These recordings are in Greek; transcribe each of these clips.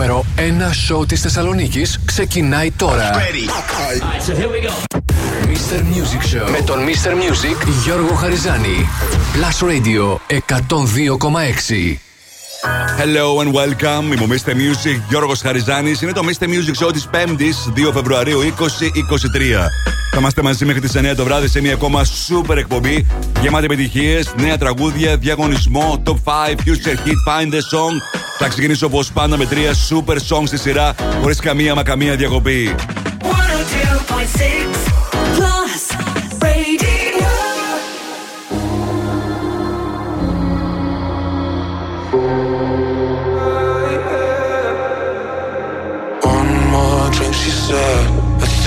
νούμερο 1 σοου της Θεσσαλονίκης ξεκινάει τώρα. Mr. Music Show με τον Mr. Music Γιώργο Χαριζάνη. Plus Radio 102,6. Hello and welcome. Είμαι ο Mr. Music Γιώργος Χαριζάνης. Είναι το Mr. Music Show της 5η 2 Φεβρουαρίου 2023. Θα είμαστε μαζί μέχρι τις 9 το βράδυ σε μια ακόμα super εκπομπή γεμάτη επιτυχίες, νέα τραγούδια, διαγωνισμό, top 5, future hit, find the song. Θα ξεκινήσω όπως πάντα με τρία super songs στη σειρά, χωρίς καμία μα καμία διακοπή. 102.6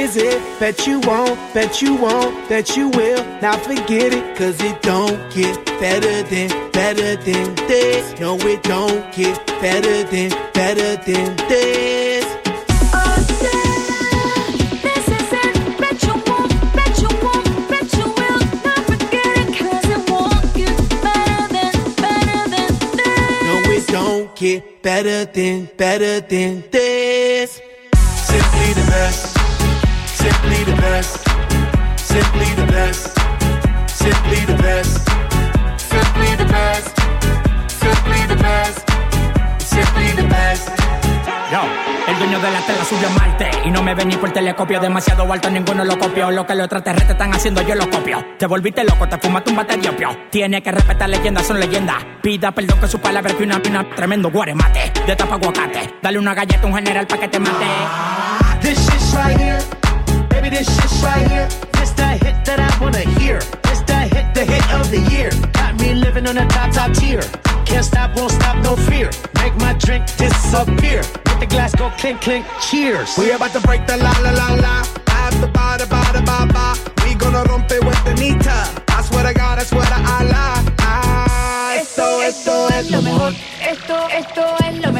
is it. Bet you won't, bet you won't, bet you will. Now forget it, cause it don't get better than, better than this. No, it don't get better than, better than this. This is it, bet you won't, you won't, you will not forget it, 'cause it won't get better than, better than this. No, it don't get better than, better than this. Simply the best, simply the best, simply the best, simply the best, simply the best, simply the best, simply the best. Yo, el dueño de la tela subió a Marte Y no me ven ni por telescopio. Demasiado alto, ninguno lo copió. Lo que los extraterrestres están haciendo, yo lo copio. Te volviste loco, te fumaste un batería opio. Tiene que respetar leyendas, son leyendas. Pida perdón que su palabra que una pina Tremendo guaremate, de tapa aguacate. Dale una galleta a un general pa' que te mate. This shit's right here. Baby, this shit's right here. This the hit that I wanna hear. This the hit, the hit of the year. Got me living on a top, top tier. Can't stop, won't stop, no fear. Make my drink disappear. Let the glass go clink, clink, cheers. We about to break the la la la la. At the ba da ba da ba ba. We gonna rompe with the nita. I swear to God, I swear to Allah. Ah, esto, esto es lo mejor. Esto, esto es lo mejor.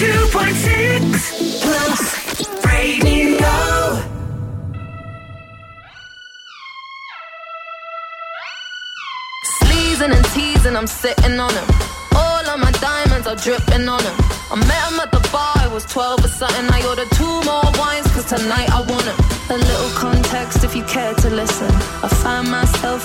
102.6 Plus Radio. And teasing, I'm sitting on him. All of my diamonds are dripping on him. I met him at the bar, I was 12 or something. I ordered two more wines, cause tonight I want him. A little context if you care to listen. I find myself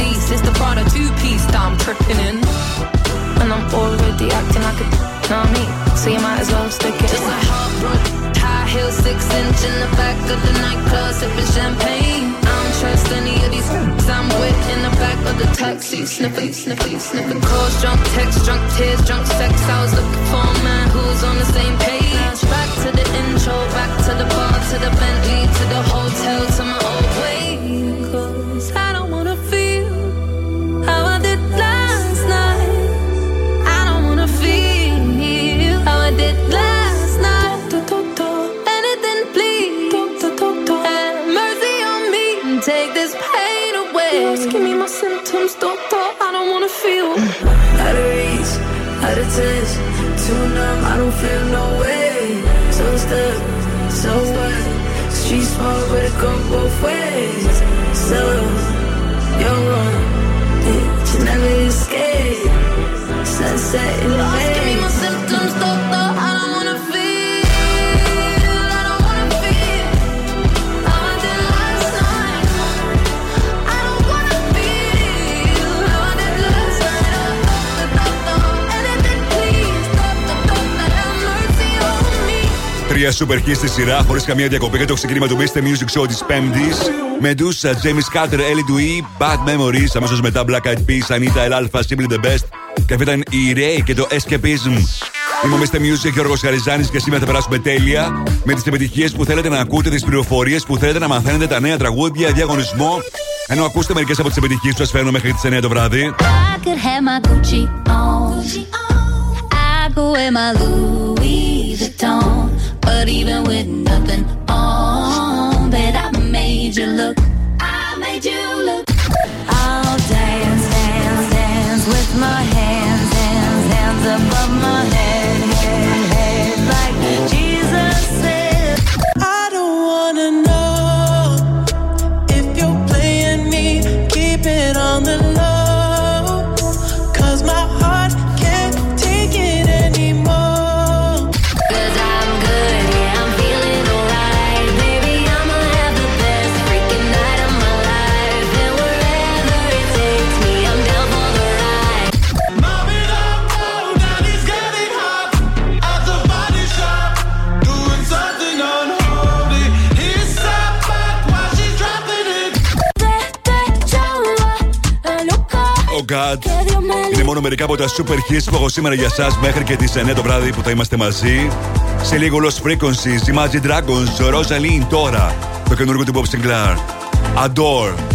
it's the Prada two piece that I'm tripping in. And I'm already acting like a know me, so you might as well stick it. Just a heartbroken high heel, six inch in the back of the nightclub, sipping champagne. I don't trust any of these f***s I'm with in the back of the taxi, sniffing, sniffing, sniffing. Calls, drunk texts, drunk tears, drunk sex. I was looking for a man who was on the same page. Back to the intro, back to the bar, to the Bentley, out of touch, too numb, I don't feel no way. So stuck, so what? Street smart, but it go both ways. So, you're one, you never escape. Τρία super hits στη σειρά, χωρίς καμία διακοπή για το ξεκίνημα του Mr. Music Show της Πέμπτης. Medusa, James Carter, Ellie Dewey, Bad Memories. Αμέσως μετά Black Eyed Peas, Anita, El Alpha, Simply the Best. Και αυτή ήταν η Ray και το Escapism. Είμαι ο Mr. Music Γιώργος Χαριζάνης και σήμερα θα περάσουμε τέλεια με τις επιτυχίες που θέλετε να ακούτε, τις πληροφορίες που θέλετε να μαθαίνετε, τα νέα τραγούδια, διαγωνισμό. Ενώ ακούστε μερικές από τις επιτυχίες που σας φέρνω μέχρι τις 9 το βράδυ. I could have my Gucci on. I go wear my Louis Vuitton. But even with nothing on, bet I made you look. I made you look. I'll dance, dance, dance with my hands, God. Είναι μόνο μερικά από τα super hits που έχω σήμερα για εσά μέχρι και τις 9 το βράδυ που θα είμαστε μαζί. Σε λίγο Lost Frequencies, Imagine Dragons, Rosaline τώρα. Το καινούργιο του Bob Sinclair. Adore.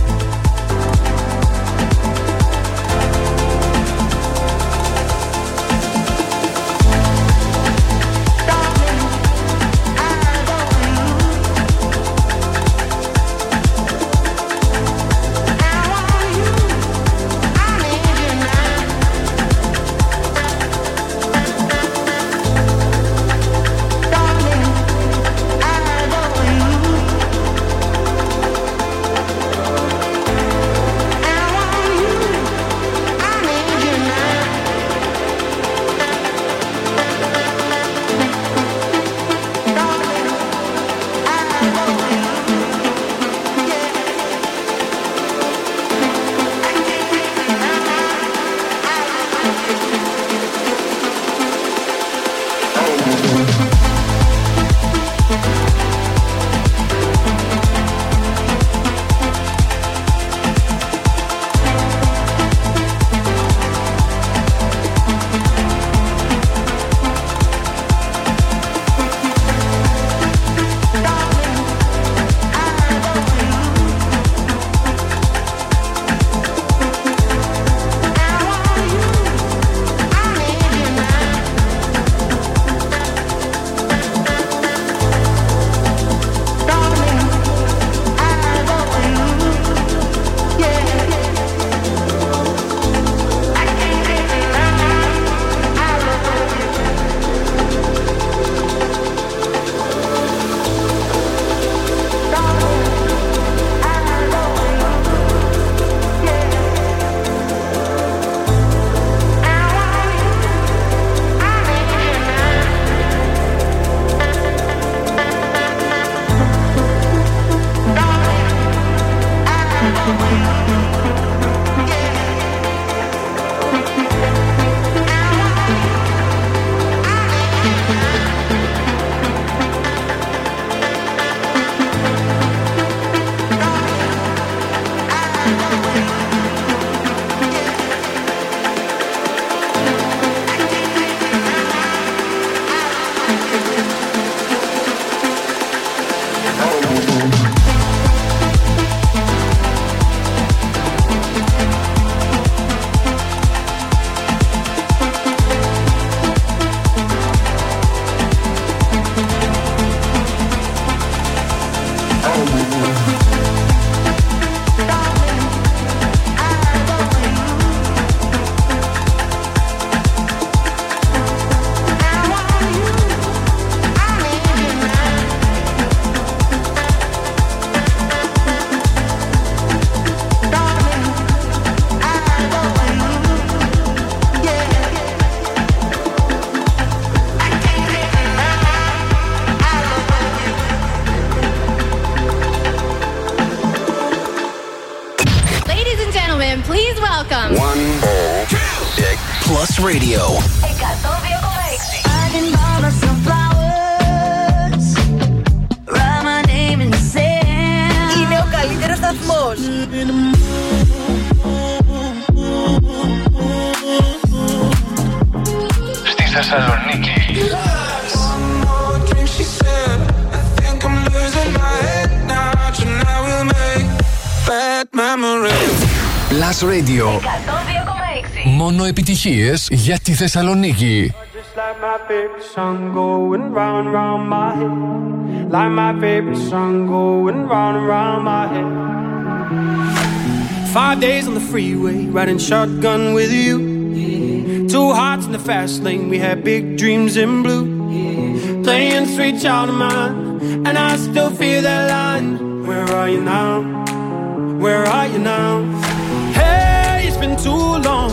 Επιτυχίες για τη Θεσσαλονίκη. Just like my favorite song going round and round my head. Like my favorite song going round and round my head. Five days on the freeway, riding shotgun with you. Two hearts in the fast lane, we had big dreams in blue. Playing sweet child of mine, and I still feel that line. Where are you now? Where are you now? Hey, it's been too long,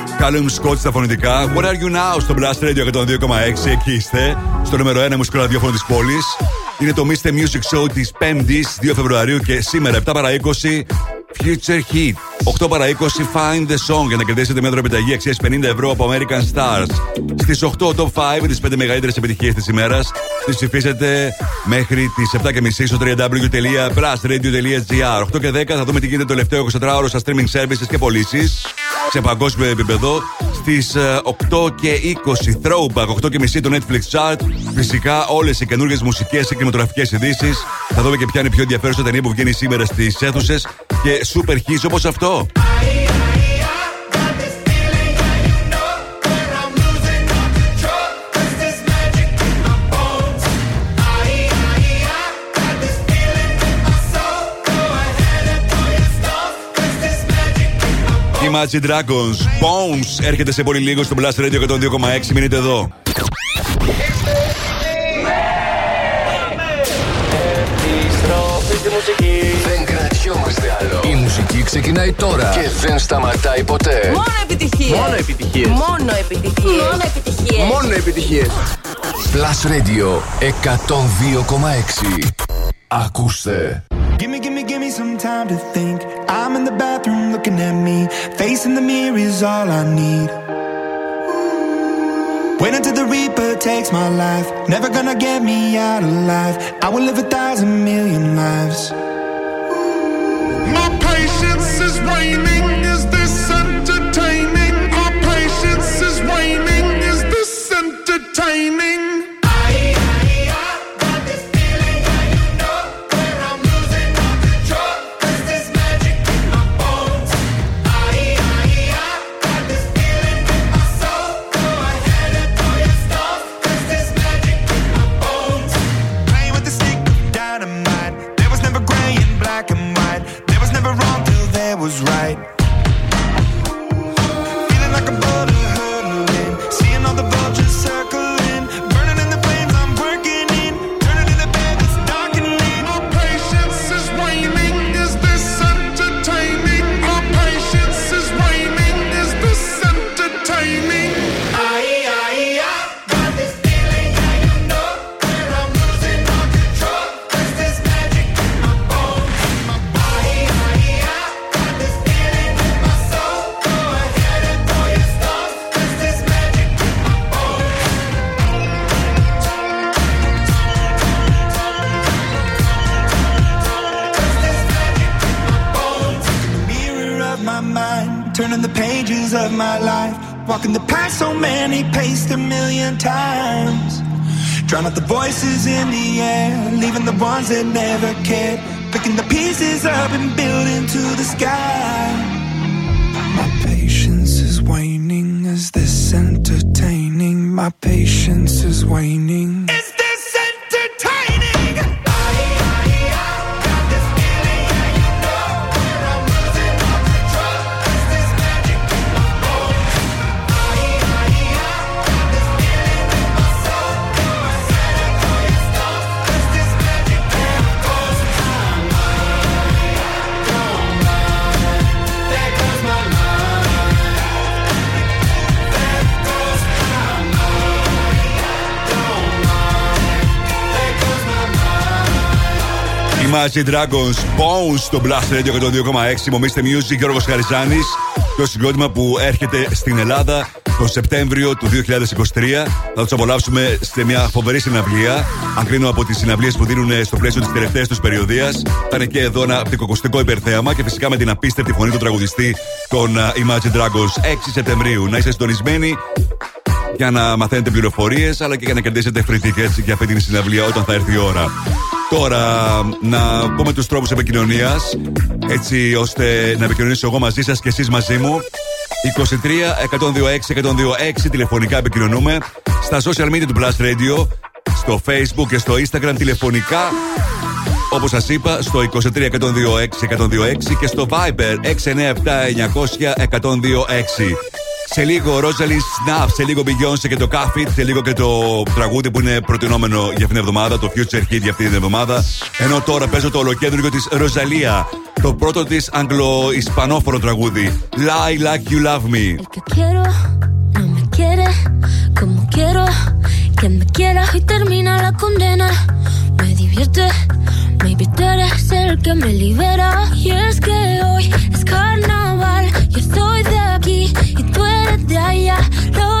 Callum Scott στα φωνητικά. What are you now; Στο Blast Radio 102,6. Εκεί είστε, στο νούμερο 1 μουσικό ραδιόφωνο της πόλης. Είναι το Mr. Music Show της 5η 2 Φεβρουαρίου και σήμερα 7 παρα 20 Future Hit. 8 παρα 20 Find the Song για να κερδίσετε μια δωρεπιταγή αξίας 50 ευρώ από American Stars. Στις 8 Top 5 τις 5 μεγαλύτερες επιτυχίες της ημέρας. Τις ψηφίσετε μέχρι τις 7.30 στο www.plusradio.gr. 8 και 10 θα δούμε τι γίνεται το τελευταίο 24ωρο στα streaming services και πωλήσεις σε παγκόσμιο επίπεδο. Στις 8 και 20 Throwback, 8 και μισή το Netflix Chart. Φυσικά όλες οι καινούργιες μουσικές και κινηματογραφικές ειδήσεις. Θα δούμε και ποια είναι η πιο ενδιαφέρουσα ταινία που βγαίνει σήμερα στις αίθουσες. Και super hits όπως αυτό. Imagine Dragons, Bones έρχεται σε πολύ λίγο στο Blast Radio 102,6. Μείνετε εδώ. Επιστροφή στη μουσική. Δεν κρατιόμαστε άλλο. Η μουσική ξεκινάει τώρα και δεν σταματάει ποτέ. Μόνο επιτυχίες. Μόνο επιτυχίες. Μόνο επιτυχίες. Μόνο επιτυχίες. Μόνο επιτυχίες. Plus Radio 102,6. Ακούστε. Gimme, gimme, gimme some time to think. Bathroom looking at me. Facing the mirror is all I need. Wait until the Reaper takes my life. Never gonna get me out alive. I will live a thousand million lives. My patience is waning. Is this? Imagine Dragons Bones στο Blast Radio 102,6. Μομίστε Music Γιώργος Χαριζάνης. Το συγκρότημα που έρχεται στην Ελλάδα τον Σεπτέμβριο του 2023. Θα τους απολαύσουμε σε μια φοβερή συναυλία. Αν κρίνω από τις συναυλίες που δίνουν στο πλαίσιο της τελευταίας τους περιοδίας. Θα είναι και εδώ ένα πτυκοκοστικό υπερθέαμα και φυσικά με την απίστευτη φωνή του τραγουδιστή των uh, Imagine Dragons 6 Σεπτεμβρίου. Να είστε συντονισμένοι για να μαθαίνετε πληροφορίες αλλά και για να κερδίσετε free tickets για αυτή την συναυλία όταν θα έρθει η ώρα. Τώρα, να πούμε τους τρόπους επικοινωνίας, έτσι ώστε να επικοινωνήσω εγώ μαζί σας και εσείς μαζί μου. 23 126 126 τηλεφωνικά επικοινωνούμε. Στα social media του Blast Radio, στο Facebook και στο Instagram τηλεφωνικά. Όπως σας είπα, στο 23 126 126 και στο Viber 697 900 126. Σε λίγο Ρόζαλι Snap, σε λίγο Beyoncé και το Κάφιτ, σε λίγο και το τραγούδι που είναι προτινόμενο για αυτήν την εβδομάδα, το Future Hit για αυτήν την εβδομάδα. Ενώ τώρα παίζω το ολοκέντρο της Ροζαλία, το πρώτο της αγγλο-ισπανόφωνο τραγούδι. Lie like you love me. que quiero no me quiere como quiero que me quiera y termina la condena. Me divierte, maybe tú eres el que me libera. Y es que hoy es carnaval, yo estoy de aquí y Yeah, yeah.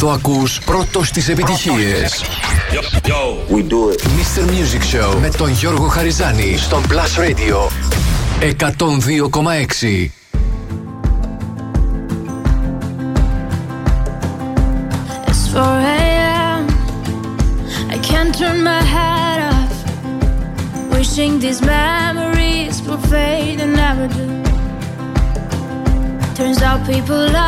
Εδώ ακούς πρώτος τις επιτυχίες. Yo, yo, We do it. Mr. Music Show με τον Γιώργο Χαριζάνη στον Plus Radio 102,6. It's 4 a.m. I can't turn my head off. Wishing these memories will fade and never do. Turns out people lie.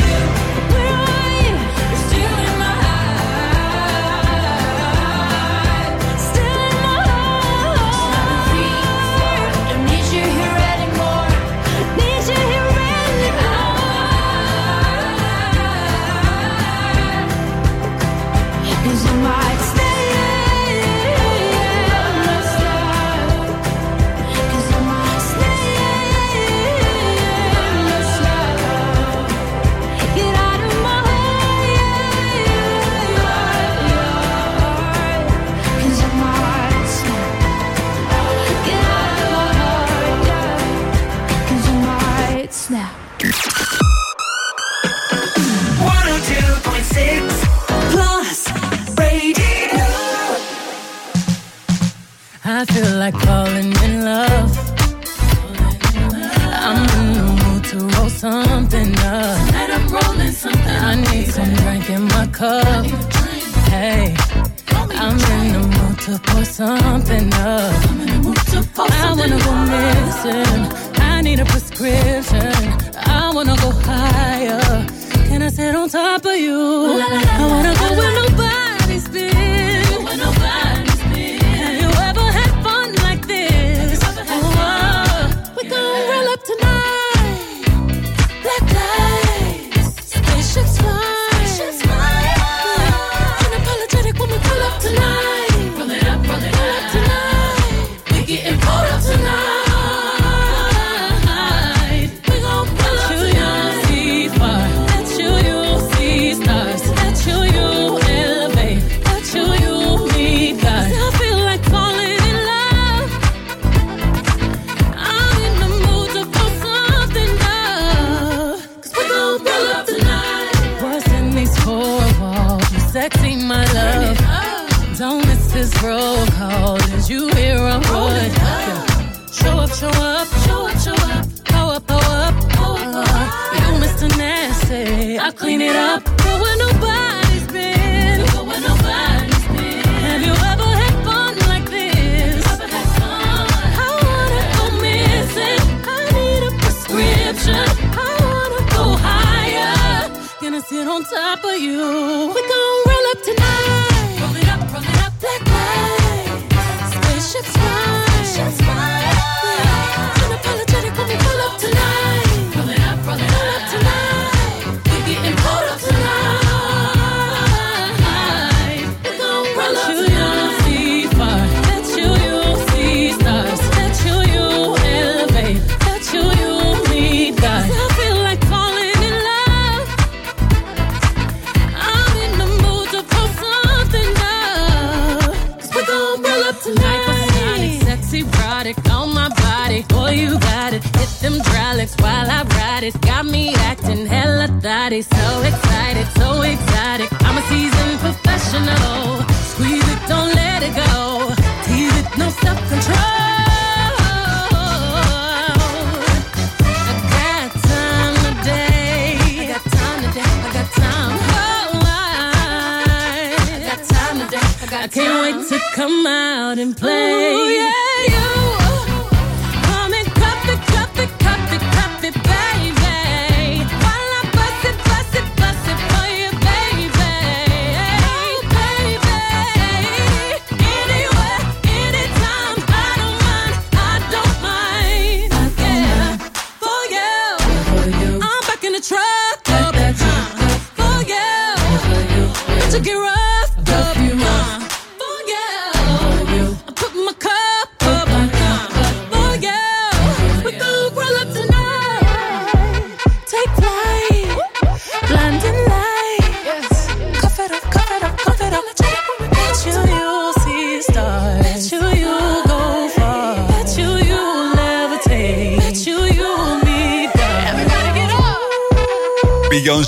Feel like falling in love. I'm in the mood to roll something up. Tonight I'm rolling something. I need some drink in my cup. Hey, I'm in the mood to pour something up. I wanna go missing. I need a prescription. I wanna go higher. Can I sit on top of you? I wanna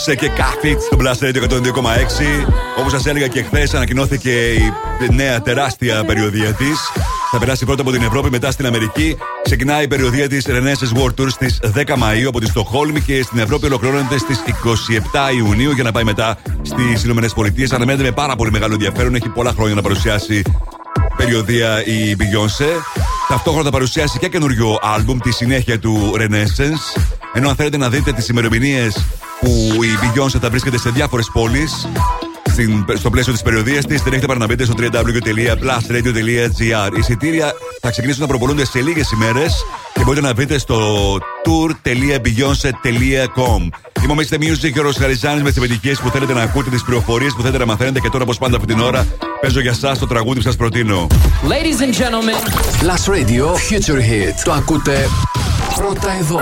Beyoncé και Kafit στο Blast Radio 102,6. Όπως σας έλεγα και χθες, ανακοινώθηκε η νέα τεράστια περιοδία της. Θα περάσει πρώτα από την Ευρώπη, μετά στην Αμερική. Ξεκινάει η περιοδία της Renaissance World Tour στις 10 Μαου από τη Στοχόλμη και στην Ευρώπη ολοκληρώνεται στις 27 Ιουνίου για να πάει μετά στις Ηνωμένες Πολιτείες. Αναμένεται με πάρα πολύ μεγάλο ενδιαφέρον. Έχει πολλά χρόνια να παρουσιάσει περιοδία η Beyoncé. Ταυτόχρονα θα παρουσιάσει και καινούριο άλμπουμ, τη συνέχεια του Renaissance. Ενώ αν θέλετε να δείτε τις ημερομηνίες που η Beyoncé θα βρίσκεται σε διάφορες πόλεις στο πλαίσιο της περιοδίας της, την έχετε πάρει να μπείτε στο www.plusradio.gr. Οι εισιτήρια θα ξεκινήσουν να προπολούνται σε λίγες ημέρες και μπορείτε να βρείτε στο tour.beyonce.com. Είμαι ο Mr. Music και ο Ροσχαριζάνη με τις επιτυχίες που θέλετε να ακούτε, τις πληροφορίες που θέλετε να μαθαίνετε και τώρα, όπως πάντα αυτή την ώρα, παίζω για εσά το τραγούδι που σας προτείνω. Ladies and gentlemen, Plus Radio Future Hit. Το ακούτε πρώτα εδώ.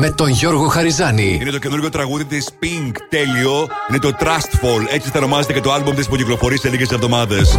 Με τον Γιώργο Χαριζάνη. Είναι το καινούργιο τραγούδι της Pink, τέλειο. Είναι το Trustful. Έτσι θα ονομάζεται και το άλμπουμ της που κυκλοφορεί σε λίγες εβδομάδες.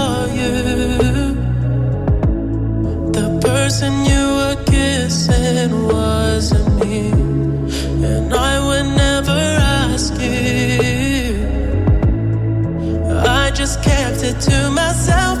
And you were kissing wasn't me, and I would never ask you. I just kept it to myself.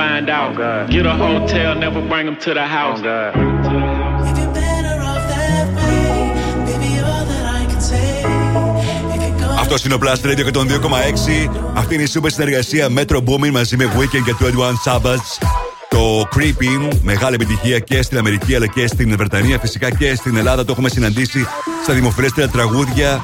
Find out. Get a hotel, never bring them to the house. Baby, all that I can say. Αυτό είναι ο Blast Radio και τον 2,6. Αυτή είναι η super συνεργασία Metro Booming μαζί με Weekend και 21 Sabbaths. Το Creeping, μεγάλη επιτυχία και στην Αμερική αλλά και στην Βρετανία. Φυσικά και στην Ελλάδα το έχουμε συναντήσει στα δημοφιλέστερα τραγούδια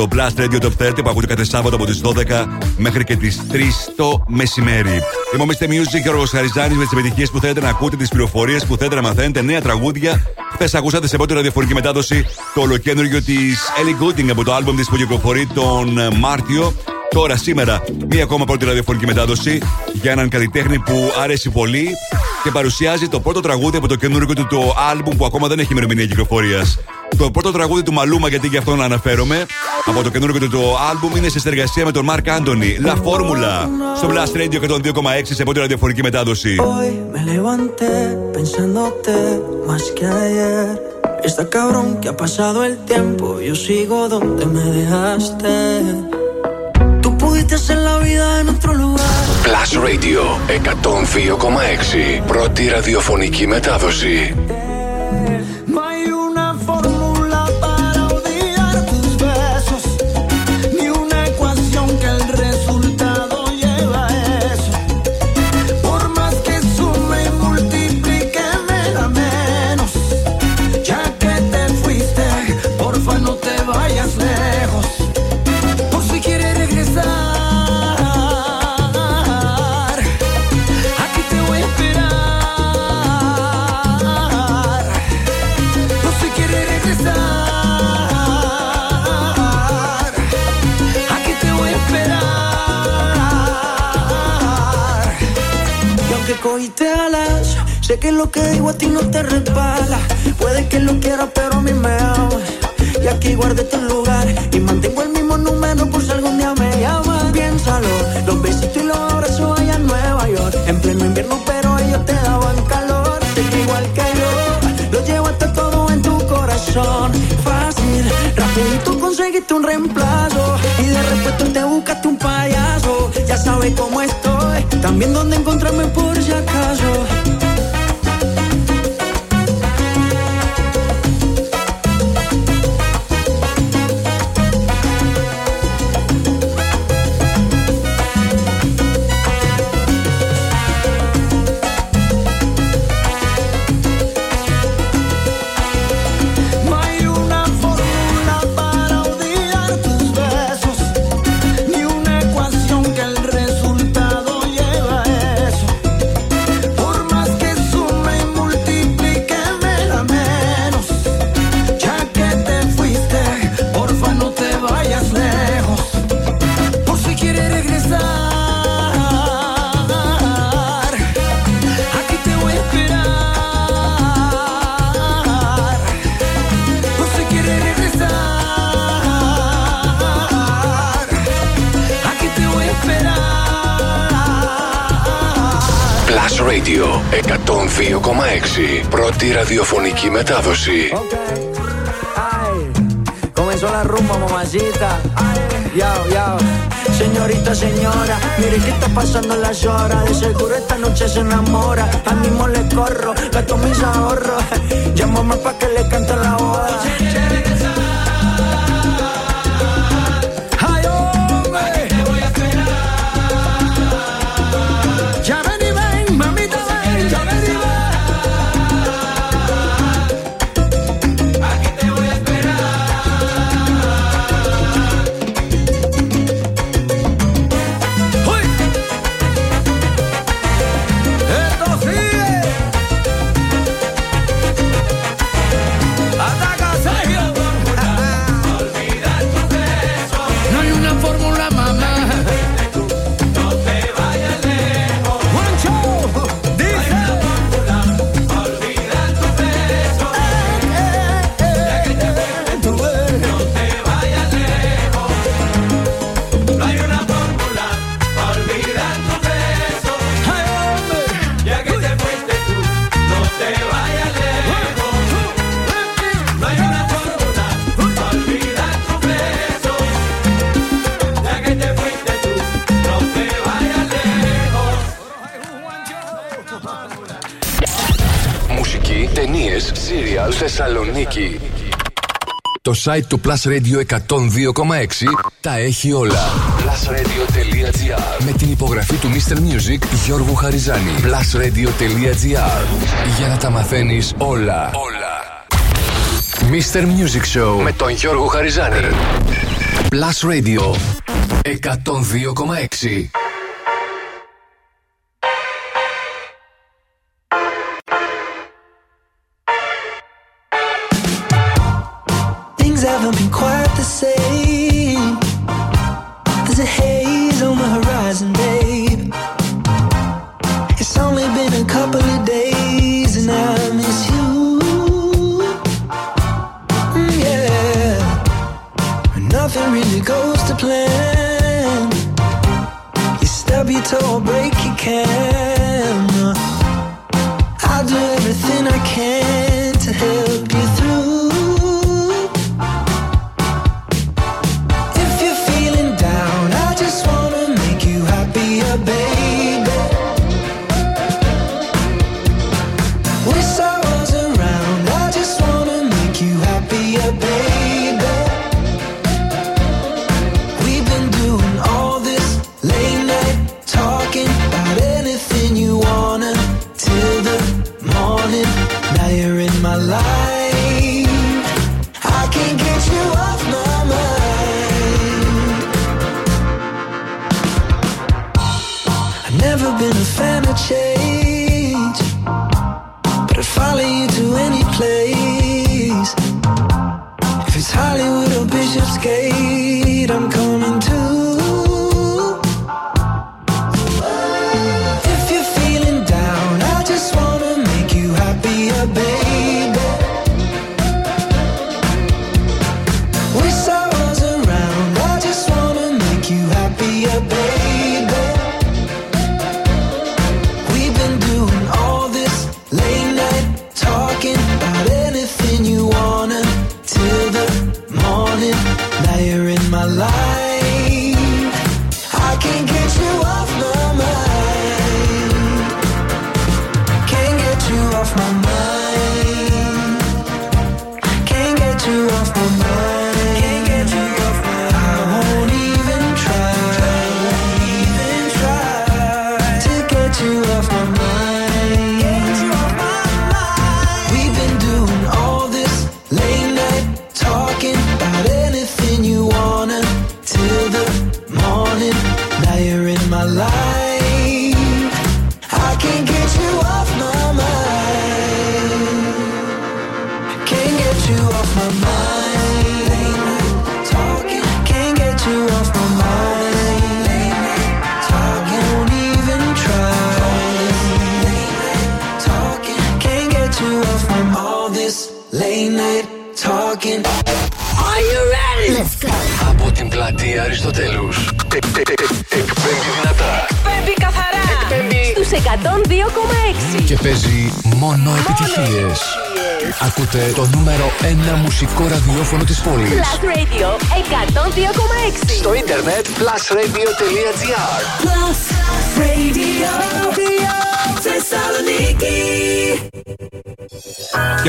στο Blast Radio Top 30 που ακούτε κάθε Σάββατο από τις 12 μέχρι και τις 3 το μεσημέρι. Είμαι ο Mr. Music και ο Ρογος Χαριζάνης με τις επιτυχίες που θέλετε να ακούτε, τις πληροφορίες που θέλετε να μαθαίνετε, νέα τραγούδια. Χθες ακούσατε σε πρώτη ραδιοφορική μετάδοση το ολοκένουργιο της Ellie Goulding από το άλμπομ της που κυκλοφορεί τον Μάρτιο. Τώρα, σήμερα, μία ακόμα πρώτη ραδιοφορική μετάδοση για έναν καλλιτέχνη που άρεσε πολύ και παρουσιάζει το πρώτο τραγούδι από το καινούργιο του το άλμπουμ που ακόμα δεν έχει ημερομηνία κυκλοφορίας. Το πρώτο τραγούδι του Μαλούμα, γιατί γι' αυτό να αναφέρομαι, από το καινούργιο του το άλμπουμ είναι σε συνεργασία με τον Μαρκ Άντωνη. La Fórmula. Στο Blast Radio και τον 2,6 σε πρώτη ραδιοφορική μετάδοση. Hoy me levanté pensándote más que ayer. Está cabrón que ha pasado el tiempo, yo sigo donde me dejaste. Tú pudiste hacer la vida en otro lugar. Plus Radio 102,6. Πρώτη ραδιοφωνική μετάδοση. No sé que lo que digo a ti no te resbala. Puede que lo quieras, pero a mí me ama. Y aquí guardé tu lugar y mantengo el mismo número por si algún día me llamas. Piénsalo, los besitos y los abrazos allá en Nueva York. En pleno invierno, pero ellos te daban calor. Igual que yo, lo llevaste todo en tu corazón. Fácil, rapidito conseguiste un reemplazo. Y de repente te buscaste un payaso. Ya sabes cómo estoy, también dónde encontrarme por si acaso. 2,6. Πρώτη ραδιοφωνική μετάδοση. Okay. Ay. Comenzó la rumba, mamacita. Yo, yo. Señorita, señora, mire que está pasando las horas. De seguro esta noche se enamora. Al mismo le corro, gasto mis ahorros. Llámame pa' que le cante la boda. Το site του Plus Radio 102,6 τα έχει όλα. Plusradio.gr Με την υπογραφή του Mr. Music Γιώργου Χαριζάνη. Plusradio.gr Για να τα μαθαίνεις όλα. Όλα. Mr. Music Show με τον Γιώργο Χαριζάνη. Plus Radio 102,6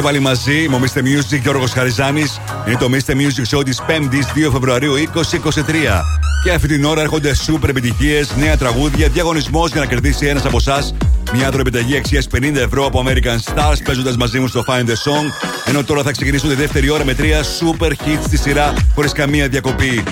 Και πάλι μαζί, μου Mr. Music Γιώργος Χαριζάνης. Είναι το Mr. Music Show της 5η 2 Φεβρουαρίου 2023. Και αυτή την ώρα έρχονται σούπερ επιτυχίες, νέα τραγούδια, διαγωνισμός για να κερδίσει ένας από εσάς μια δωρεπιταγή αξίας 50 ευρώ από American Stars παίζοντας μαζί μου στο Find the Song. Ενώ τώρα θα ξεκινήσω τη δεύτερη ώρα με τρία super hits στη σειρά χωρίς καμία διακοπή.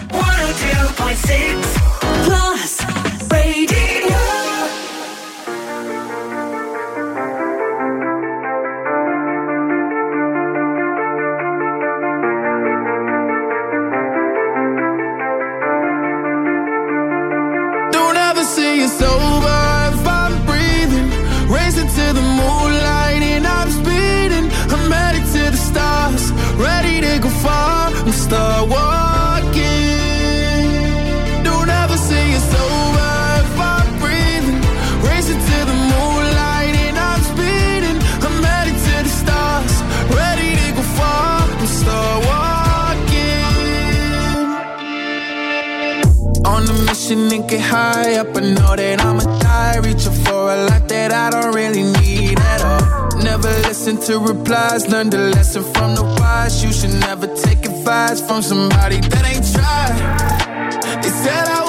Never take advice from somebody that ain't tried. They said I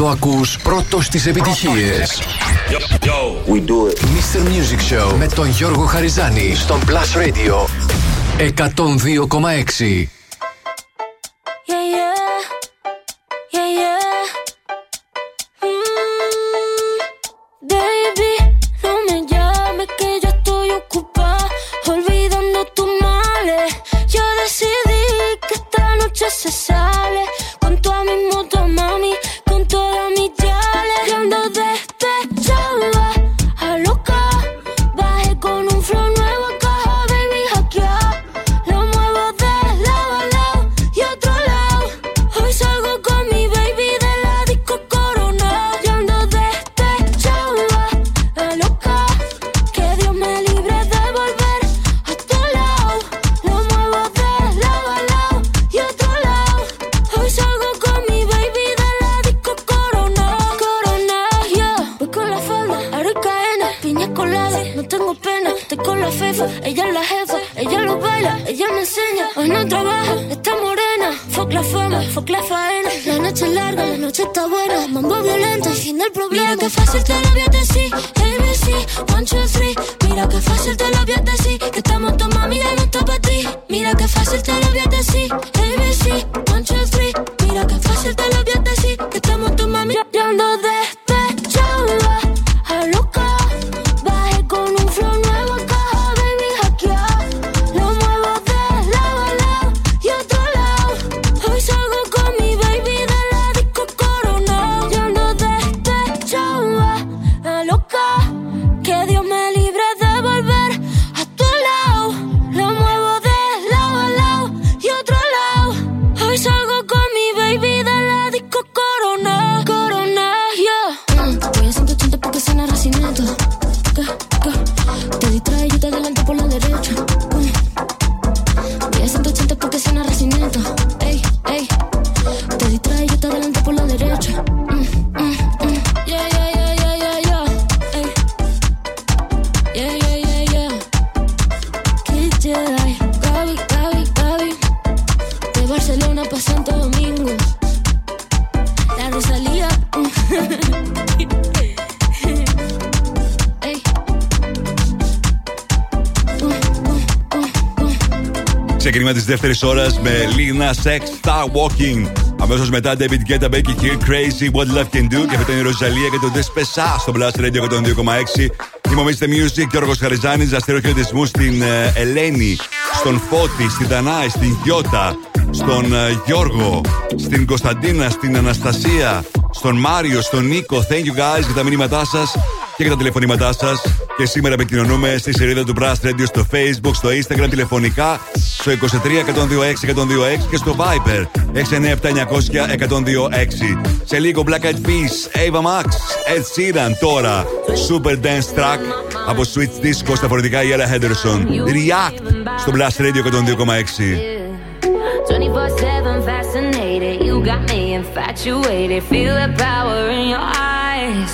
το ακούς πρώτος τις επιτυχίες. We. Mr. Music Show με τον Γιώργο Χαριζάνη στον Plus Radio 102,6. δεύτερη ώρα με Lina Sex Star Walking. Αμέσως μετά David Guetta, Becky Hill, Crazy, What Love Can Do. Και αυτή είναι η Ροζαλία και το Δεσπεσά στο Blast Radio 102,6. Είμαι. Music και ο Ρογο Χαριζάνης. Χαιρετισμού στην ε, Ελένη, στον Φώτη, στην Δανάη, στην Γιώτα, στον ε, Γιώργο, στην Κωνσταντίνα, στην Αναστασία, στον Μάριο, στον Νίκο. Thank you guys για τα μηνύματά σας και για τα τηλεφωνήματά σας. Και σήμερα επικοινωνούμε στη σελίδα του Brass Radio στο Facebook, στο Instagram, τηλεφωνικά στο 23 126 126 και στο Viper 697 900 126. Σε λίγο Black Eyed Peas, Ava Max, Ed Sheeran τώρα. Super Dance Track από Switch Disco στα φορητικά Ιέλα Henderson. React στο Blast Radio 102,6. 24-7 fascinated You got me infatuated Feel the power in your eyes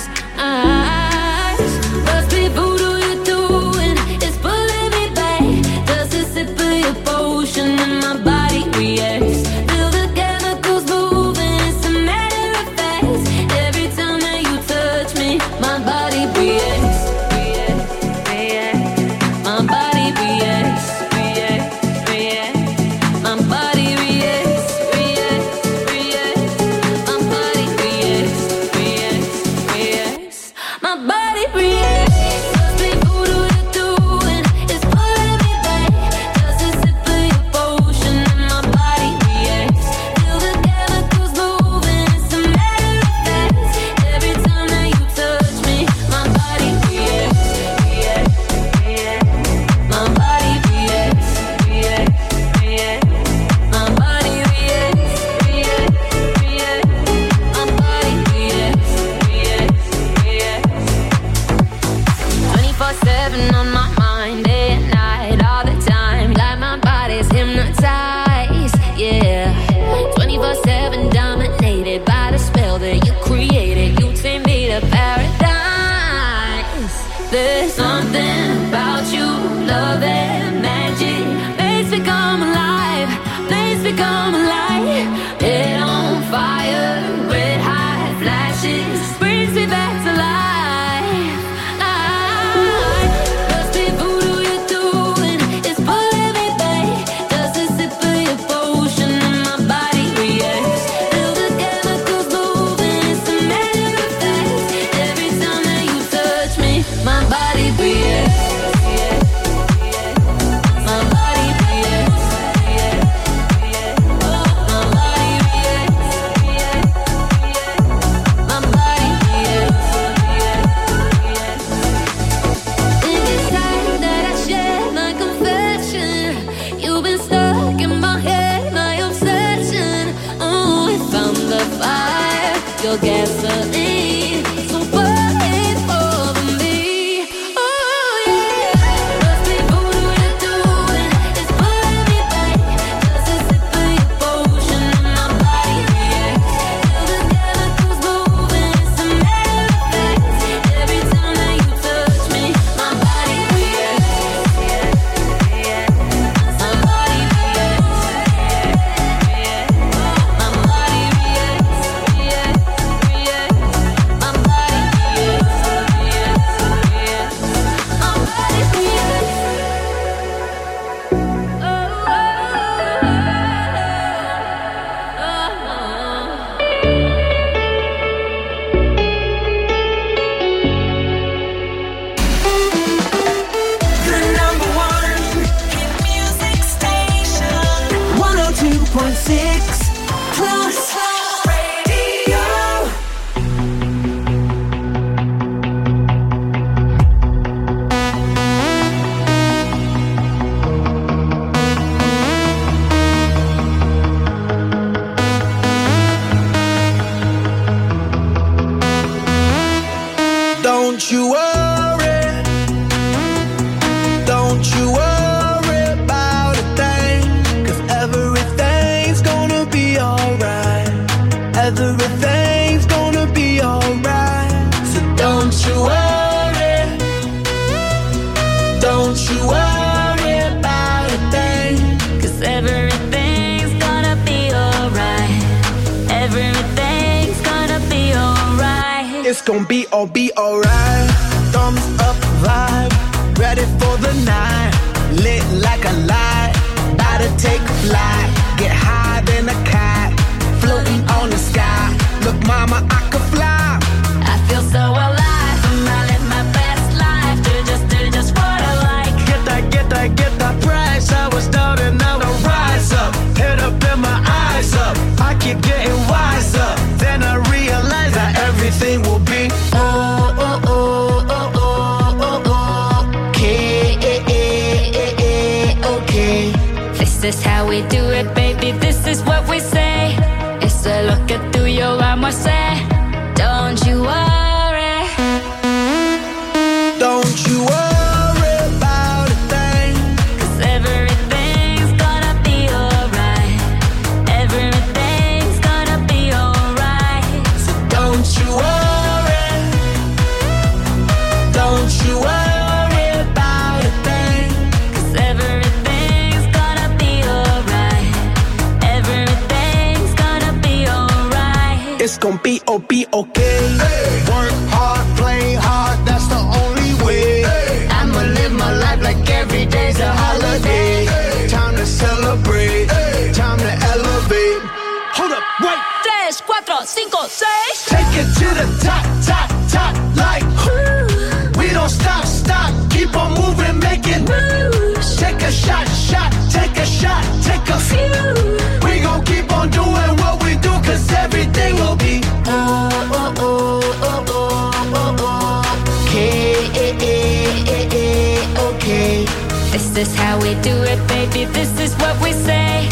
is how we do it, baby. This is what we say.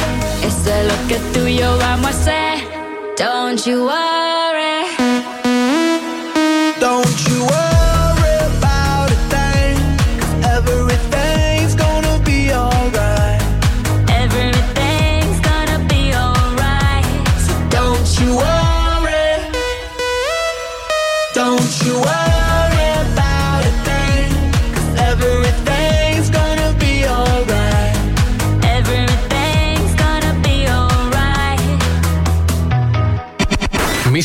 It's a look through your arm, I say. Don't you worry.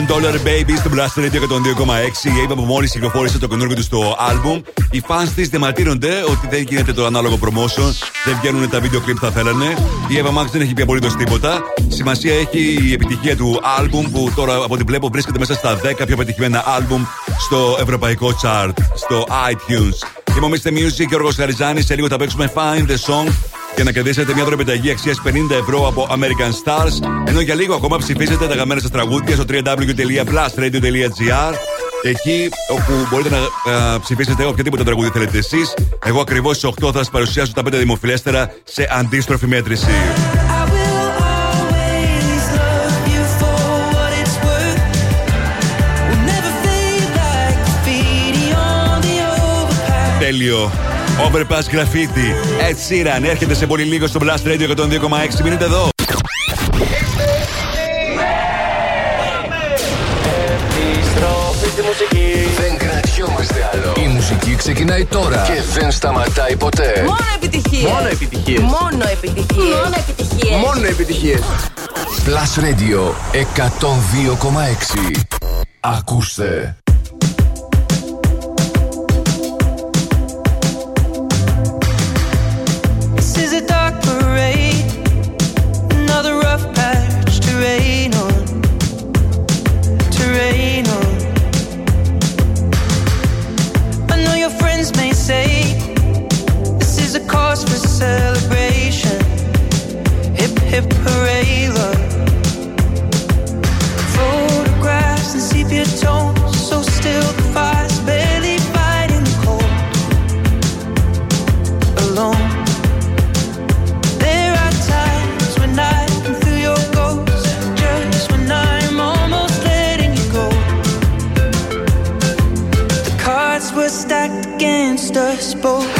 Million Dollar Baby στο Blast Radio 102,6. Η Ava που μόλις κυκλοφόρησε το καινούργιο του στο album. Οι fans της διαμαρτύρονται ότι δεν γίνεται το ανάλογο promotion. Δεν βγαίνουν τα βίντεο κλειπ που θα θέλανε. Η Ava Max δεν έχει πει απολύτως τίποτα. Σημασία έχει η επιτυχία του album που τώρα από ό,τι βλέπω βρίσκεται μέσα στα 10 πιο πετυχημένα album στο ευρωπαϊκό chart, στο iTunes. Είμαι ο Mr. Music και ο Γιώργος Χαριζάνη. Σε λίγο θα παίξουμε Find the Song και να κερδίσετε μια δωρεπιταγή αξίας 50 ευρώ από American Stars. Ενώ για λίγο ακόμα ψηφίσετε τα αγαπημένα σας τραγούδια στο www.plusradio.gr. Εκεί όπου μπορείτε να α, ψηφίσετε οποιοδήποτε τραγούδι θέλετε εσείς. Εγώ ακριβώς στις 8 θα σας παρουσιάσω τα 5 δημοφιλέστερα σε αντίστροφη μέτρηση. Τέλειο. Overpass Graffiti. Ed Sheeran έρχεται σε πολύ λίγο στο Blast Radio 102,6. Μείνετε εδώ. Δεν κρατιόμαστε άλλο. Η μουσική ξεκινάει τώρα και δεν σταματάει ποτέ. Μόνο επιτυχίες. Μόνο επιτυχίες. Μόνο επιτυχίες. Μόνο επιτυχίες. Μόνο επιτυχίες. Plus Radio 102,6. Ακούστε. A for celebration. Hip hip hooray, love. Photographs and sepia tones, so still the fire's barely fighting the cold. Alone. There are times when I your ghost, just when I'm almost letting you go. The cards were stacked against us both.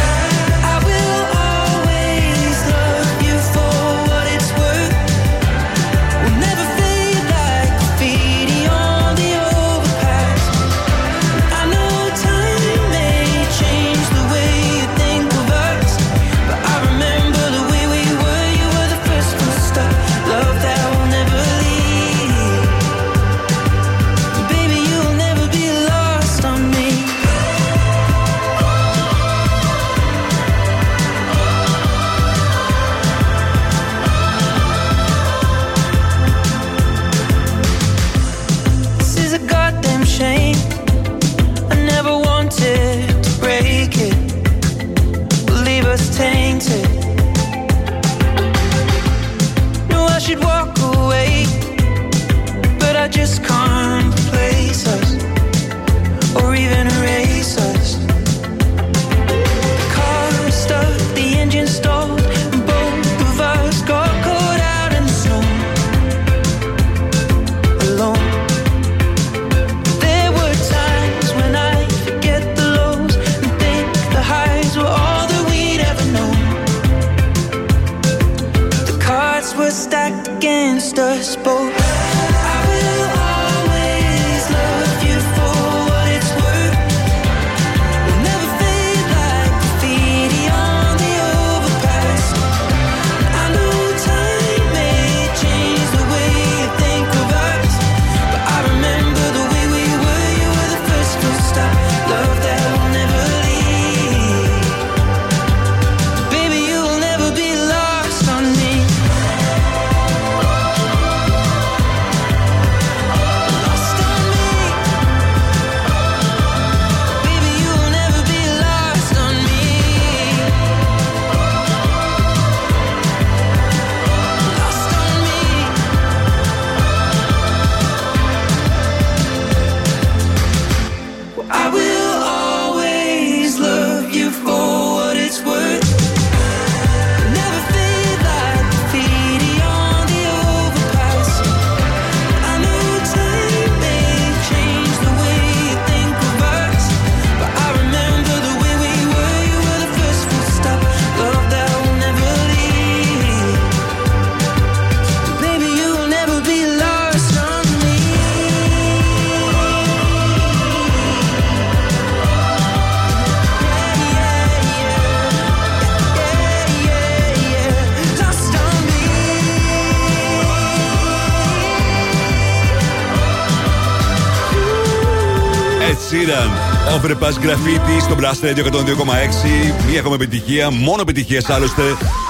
Overpass Graffiti στο Blast Radio 102,6. Μία ακόμα επιτυχία, μόνο επιτυχίες άλλωστε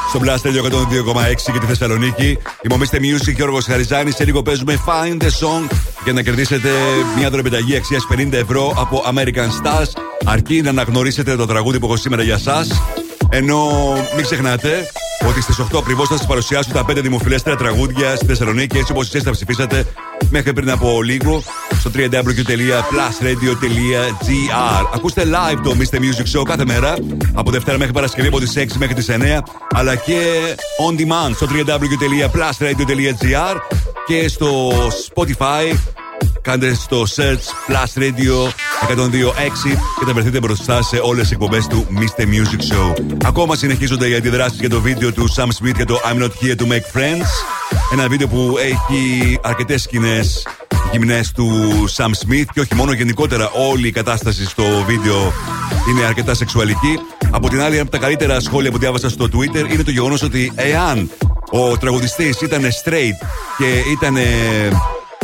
στο Blast Radio 102,6 για τη Θεσσαλονίκη. Είμαστε Music και Όργο Χαριζάνης. Σε λίγο παίζουμε Find the Song για να κερδίσετε μια δωρεπιταγή αξίας 50 ευρώ από American Stars. Αρκεί να αναγνωρίσετε το τραγούδι που έχω σήμερα για εσά. Ενώ μην ξεχνάτε ότι στις 8 ακριβώς θα σας παρουσιάσω τα 5 δημοφιλέστερα τραγούδια στη Θεσσαλονίκη έτσι όπως εσείς τα ψηφίσατε μέχρι πριν από λίγο στο www.plusradio.gr. Ακούστε live το Mr. Music Show κάθε μέρα από Δευτέρα μέχρι Παρασκευή από τις 6 μέχρι τις 9 αλλά και on demand στο www.plusradio.gr και στο Spotify Κάντε στο search Plus Radio 102.6 και θα βρεθείτε μπροστά σε όλες τις εκπομπές του Mr. Music Show. Ακόμα συνεχίζονται οι αντιδράσεις για το βίντεο του Sam Smith για το I'm Not Here to Make Friends. Ένα βίντεο που έχει αρκετές σκηνές γυμνές του Sam Smith και όχι μόνο γενικότερα όλη η κατάσταση στο βίντεο είναι αρκετά σεξουαλική. Από την άλλη, ένα από τα καλύτερα σχόλια που διάβασα στο Twitter είναι το γεγονός ότι εάν ο τραγουδιστής ήταν straight και ήταν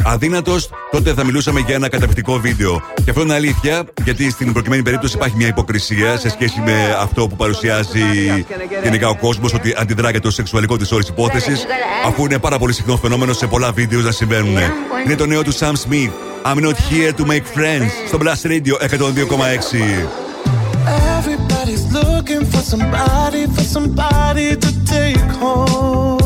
αδύνατος, τότε θα μιλούσαμε για ένα καταπληκτικό βίντεο. Και αυτό είναι αλήθεια, γιατί στην προκειμένη περίπτωση υπάρχει μια υποκρισία σε σχέση με αυτό που παρουσιάζει γενικά ο κόσμος, ότι αντιδρά για το σεξουαλικό της όλη υπόθεσης, αφού είναι πάρα πολύ συχνό φαινόμενο σε πολλά βίντεο να συμβαίνουν. Είναι το νέο του Sam Smith. I'm not here to make friends. Στο Blast Radio 102,6. Everybody's looking for somebody, for somebody to take home.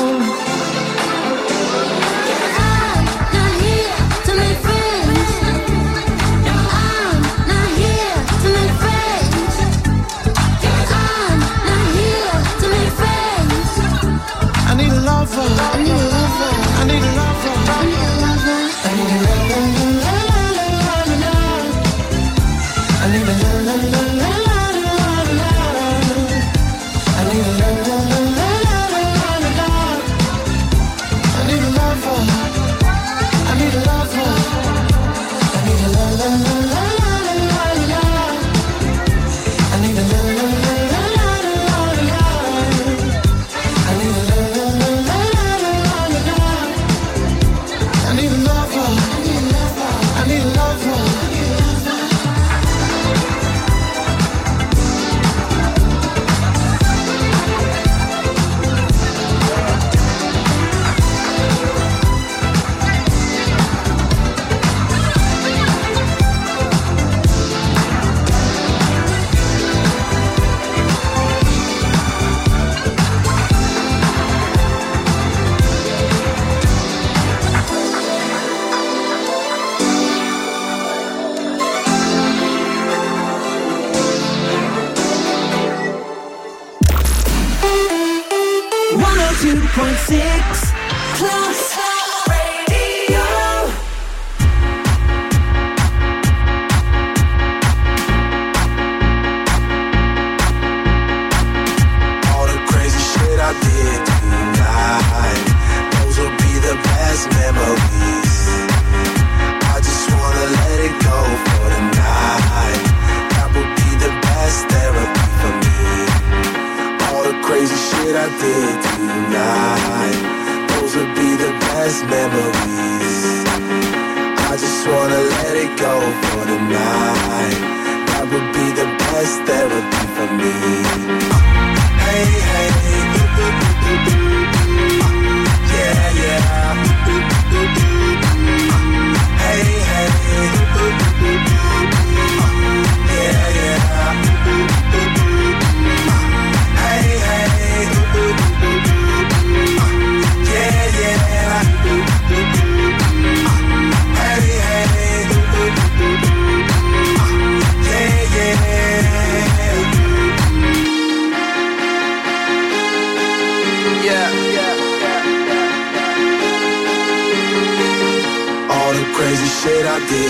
Go for the night. That would be the best therapy for me. Hey, hey,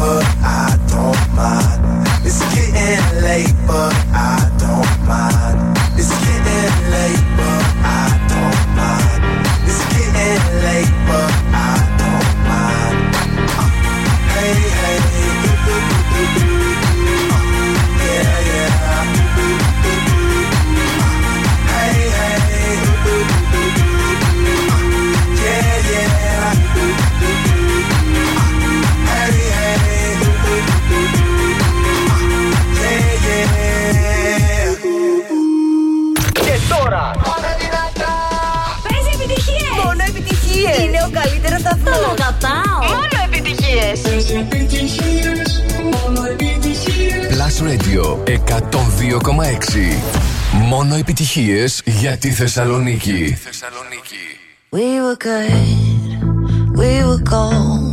but I don't mind. It's getting late, but I Radio 102,6. Μόνο επιτυχίες για τη Θεσσαλονίκη. We were good, we were gold.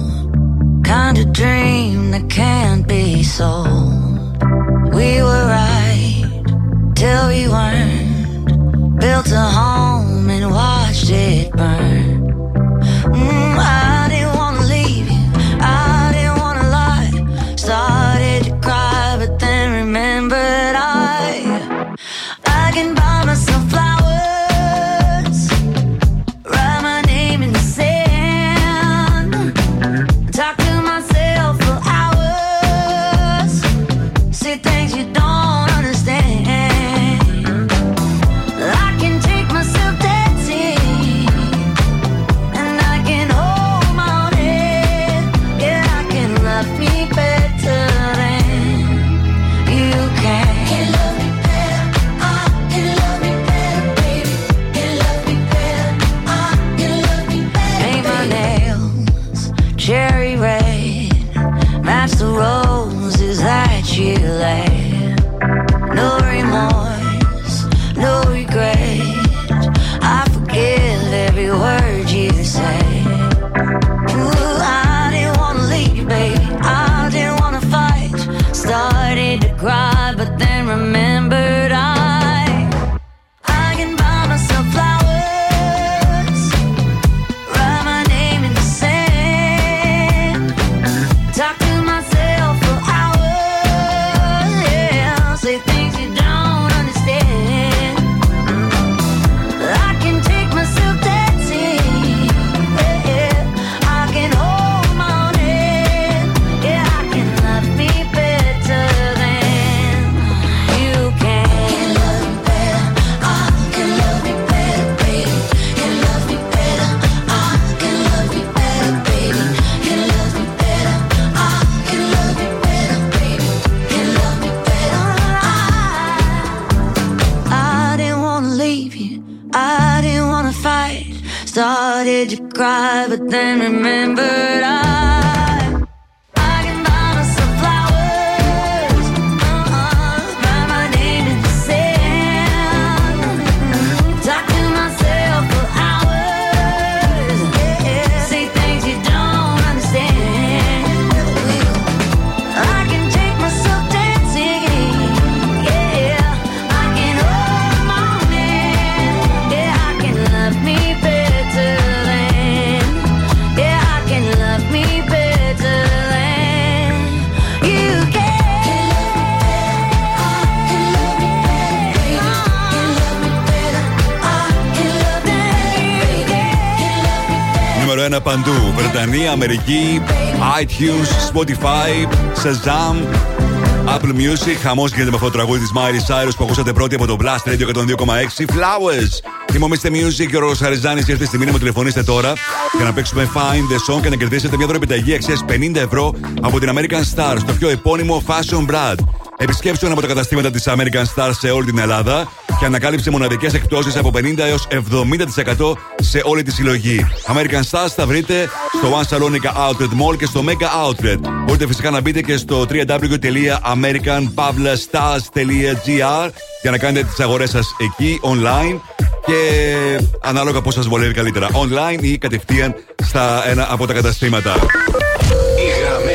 Kind of dream that can't be sold. We were right till we weren't. Built a home and watched it burn. Mm, I Βρετανία, Αμερική, iTunes, Spotify, Shazam, Apple Music. Χαμός γίνεται με αυτό το τραγούδι της Miley Cyrus που ακούσατε πρώτη από το Blast Radio 102,6. Flowers. Είμαι ο Mr. Music και ο Ρος Χαριζάνης. Ήρθε στη μήνυμα μου τηλεφωνήστε τώρα για να παίξουμε Find the Song και να κερδίσετε μια δωρεπιταγή αξίας 50 ευρώ από την American Star στο πιο επώνυμο Fashion Brand. Επισκέψτε ένα από τα καταστήματα της American Star σε όλη την Ελλάδα και ανακάλυψε μοναδικές εκπτώσεις από 50 έως 70% σε όλη τη συλλογή. American Stars θα βρείτε στο One Salonica Outlet Mall και στο Mega Outlet. Μπορείτε φυσικά να μπείτε και στο www.americanpavlastars.gr για να κάνετε τις αγορές σας εκεί online και ανάλογα πώς σας βολεύει καλύτερα. Online ή κατευθείαν στα ένα από τα καταστήματα.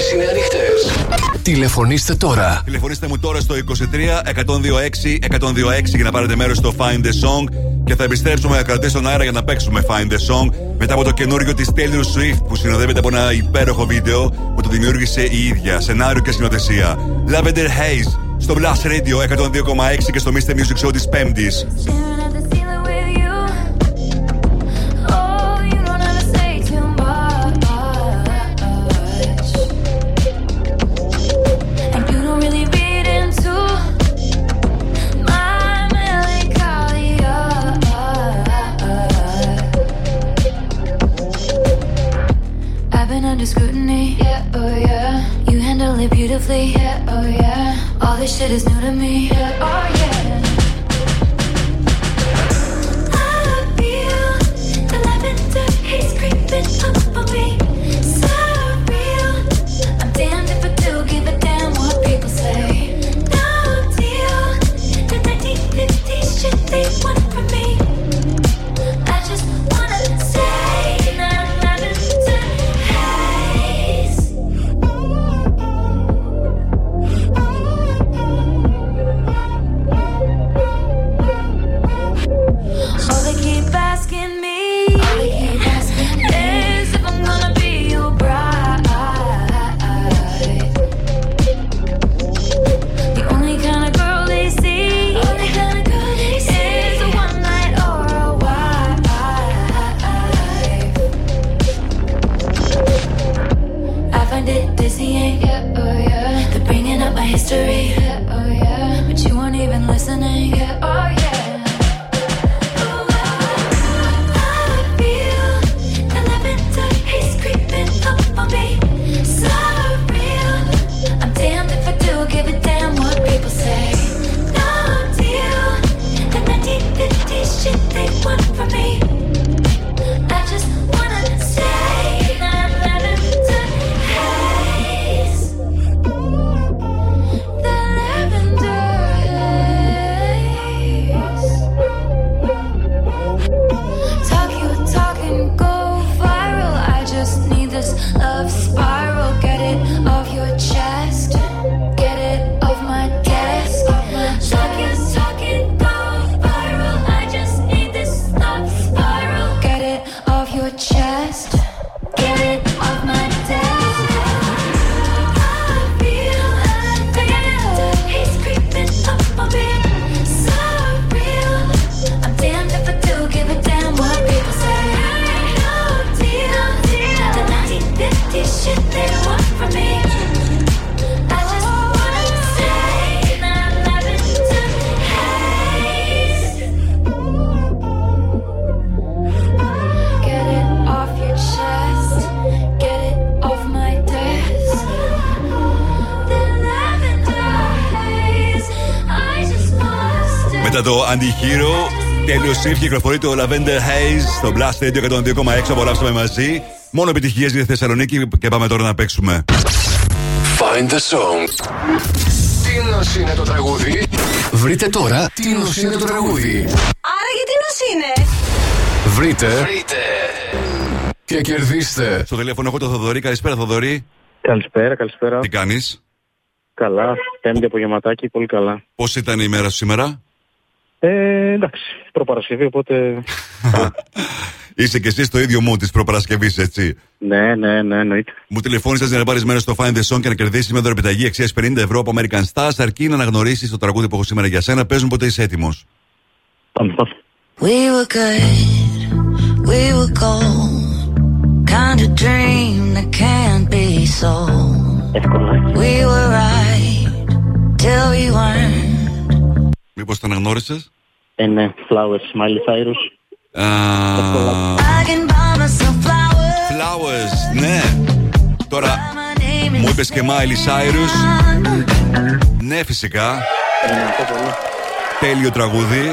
Οι γραμμέ είναι ανοιχτές. Τηλεφωνήστε τώρα. Τηλεφωνήστε μου τώρα στο 23 126 126 για να πάρετε μέρος στο Find the Song και θα επιστρέψουμε να κρατήσουμε στον αέρα για να παίξουμε Find the Song μετά από το καινούριο της Taylor Swift που συνοδεύεται από ένα υπέροχο βίντεο που το δημιούργησε η ίδια, σενάριο και σκηνοθεσία. Lavender Haze στο Blast Radio 102,6 και στο Mr. Music Show της Πέμπτης. Beautifully, yeah, oh yeah. All this shit is new to me, yeah, oh yeah. Σιφ κυκλοφορεί το Lavender Haze στο Blast Radio 102,6. Απολαύσαμε μαζί. Μόνο επιτυχίες για τη Θεσσαλονίκη και πάμε τώρα να παίξουμε. Find the song. Τι νος είναι το τραγούδι; Βρείτε τώρα τι νος είναι το τραγούδι; Άρα γιατί νος είναι; Βρείτε. Βρείτε. Και κερδίστε. Στο τηλέφωνο έχω το Θοδωρή. Καλησπέρα, Θοδωρή. Καλησπέρα, καλησπέρα. Τι κάνεις, Καλά, πέμπτη απογευματάκι, πολύ καλά. Πώς ήταν η μέρα σου σήμερα, Ε, εντάξει, προπαρασκευή, οπότε... Είσαι και εσύ στο ίδιο μου της προπαρασκευής, έτσι. ναι, ναι, ναι, εννοείται. Μου τηλεφώνησες για να πάρεις μέρος στο Find the Song και να κερδίσεις με δωρεπιταγή αξία 50 ευρώ από American Stars, αρκεί να αναγνωρίσεις το τραγούδι που έχω σήμερα για σένα. Παίζουν ποτέ είσαι έτοιμος; We were good, we were gold. Kind of dream that can't be sold. We were right till we weren't. Μήπως το αναγνώρισες; Ε, ναι, Flowers, Miley Cyrus. I can buy myself flowers. Flowers, ναι. Τώρα μου είπες και Miley Cyrus. Ναι, φυσικά. Τέλειο τραγούδι.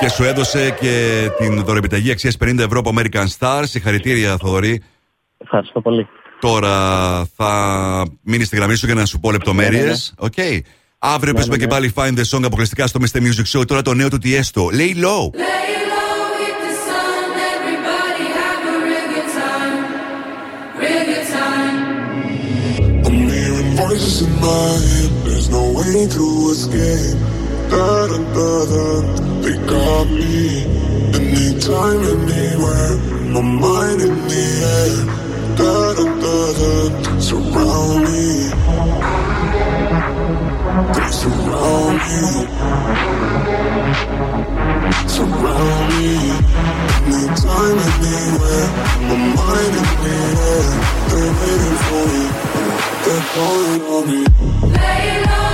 Και σου έδωσε και την δωρεπιταγή αξίας 50 ευρώ από American Stars. Συγχαρητήρια, Θοδωρή. Ευχαριστώ πολύ. Τώρα θα μείνεις στη γραμμή σου για να σου πω λεπτομέρειες. Οκ. Αύριο Ναι, παίζουμε ναι, και πάλι Find the Song αποκλειστικά στο Mr. Music Show. Τώρα το νέο του Tiesto. Lay low. I'm hearing voices in my head. There's no way to escape. Da da da da. They got me. Anytime, anywhere. My mind in the air. Da da da da. Surround me. Surround me. Surround me. Anytime, anywhere. My mind. They're waiting for me. They're calling on me. Lay low,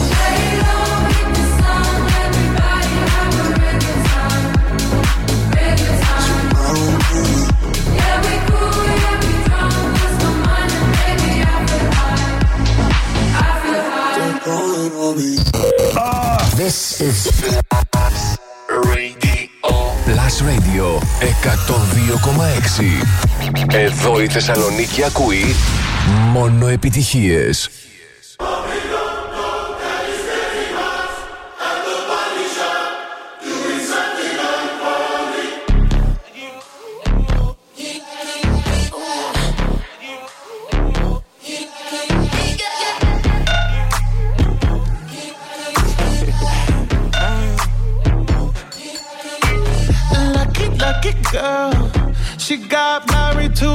calling on me. This is Radio. Plus Radio 102,6. Εδώ η Θεσσαλονίκη ακούει μόνο επιτυχίες.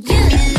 make you.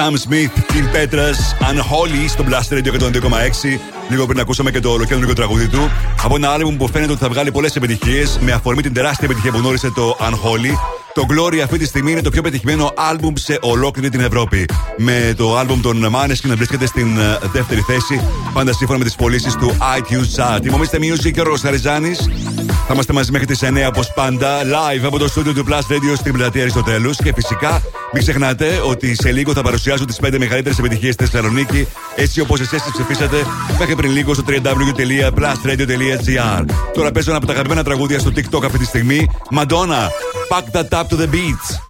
Sam Smith, Kim Petras, Unholy στο Blast Radio 102,6. Λίγο πριν ακούσαμε και το ολοκέντρο τραγούδι του. Από ένα άλμπουμ που φαίνεται ότι θα βγάλει πολλές επιτυχίες με αφορμή την τεράστια επιτυχία που γνώρισε το Unholy. Το Glory αυτή τη στιγμή είναι το πιο πετυχημένο άλμπουμ σε ολόκληρη την Ευρώπη. Με το άλμπουμ των Maneskin να βρίσκεται στην ε, δεύτερη θέση, πάντα σύμφωνα με τις πωλήσεις του iTunes Chart. Τιμωμήστε Music και ο Ρος Χαριζάνης. Θα είμαστε μαζί μέχρι τις 9 όπως πάντα, live από το στούντιο του Plus Radio στην πλατεία Αριστοτέλους. Και φυσικά μην ξεχνάτε ότι σε λίγο θα παρουσιάσω τις 5 μεγαλύτερες επιτυχίες στη Θεσσαλονίκη, έτσι όπως εσείς τις ψηφίσατε μέχρι πριν λίγο στο www.plusradio.gr. Τώρα παίζω ένα από τα αγαπημένα τραγούδια στο TikTok αυτή τη στιγμή. Madonna, Pack that up to the beats.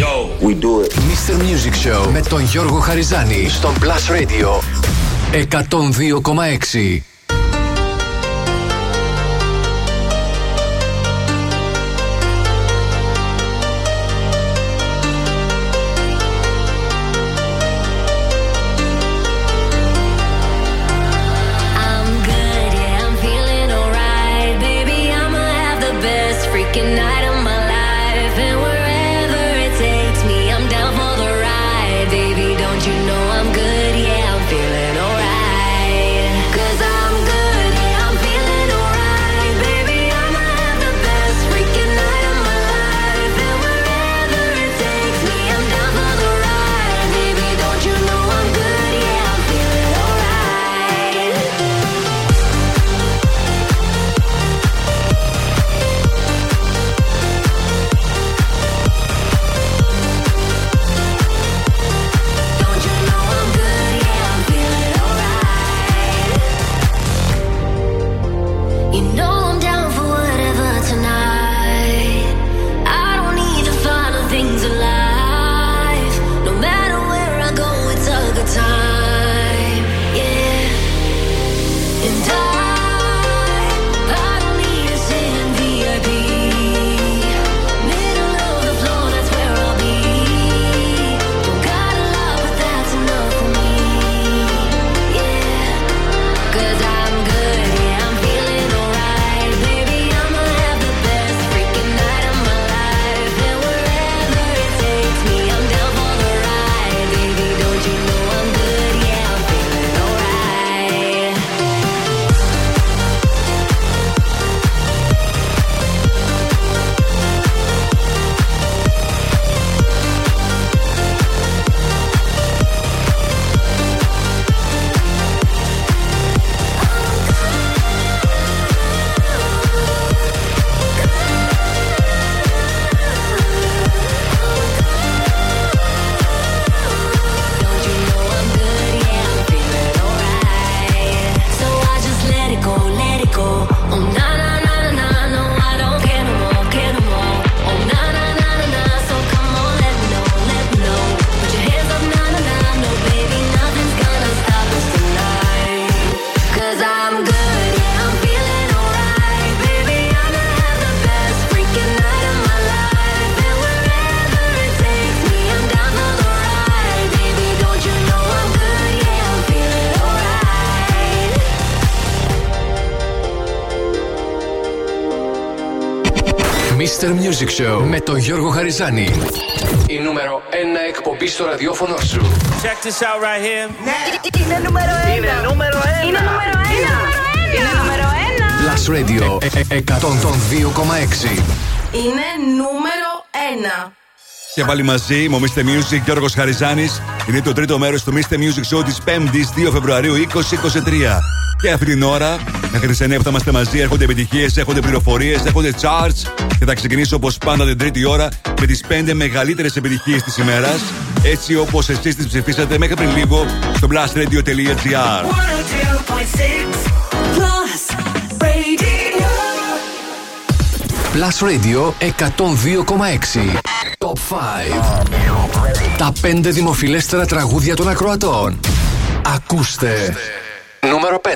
Yo, we do it. Mr. Music Show με τον Γιώργο Χαριζάνη στον Plus Radio 102,6. Music Show με τον Γιώργο Χαριζάνη. Η νούμερο 1 εκπομπή στο ραδιόφωνο σου. Check this out right here. Είναι νούμερο ένα. Είναι νούμερο ένα. Είναι νούμερο ένα. Είναι νούμερο ένα. Plus Radio ε- ε- 102,6. Είναι νούμερο 1. Και πάλι μαζί, μου Mr. Music, Γιώργος Χαριζάνης. Είναι το τρίτο μέρος του Mr. Music Show της 5η 2 Φεβρουαρίου 2023. Και αυτή την ώρα, μέχρι τις 9 που θα είμαστε μαζί, έρχονται επιτυχίες, έρχονται πληροφορίες, έρχονται charts. Και θα ξεκινήσω όπως πάντα την τρίτη ώρα με τις 5 μεγαλύτερες επιτυχίες της ημέρας. Έτσι όπως εσείς τις ψηφίσατε μέχρι πριν λίγο στο blastradio.gr. 102.6 Plus Radio. Plus Radio 102,6. Top 5. Τα 5 δημοφιλέστερα τραγούδια των ακροατών. Ακούστε. Νούμερο 5.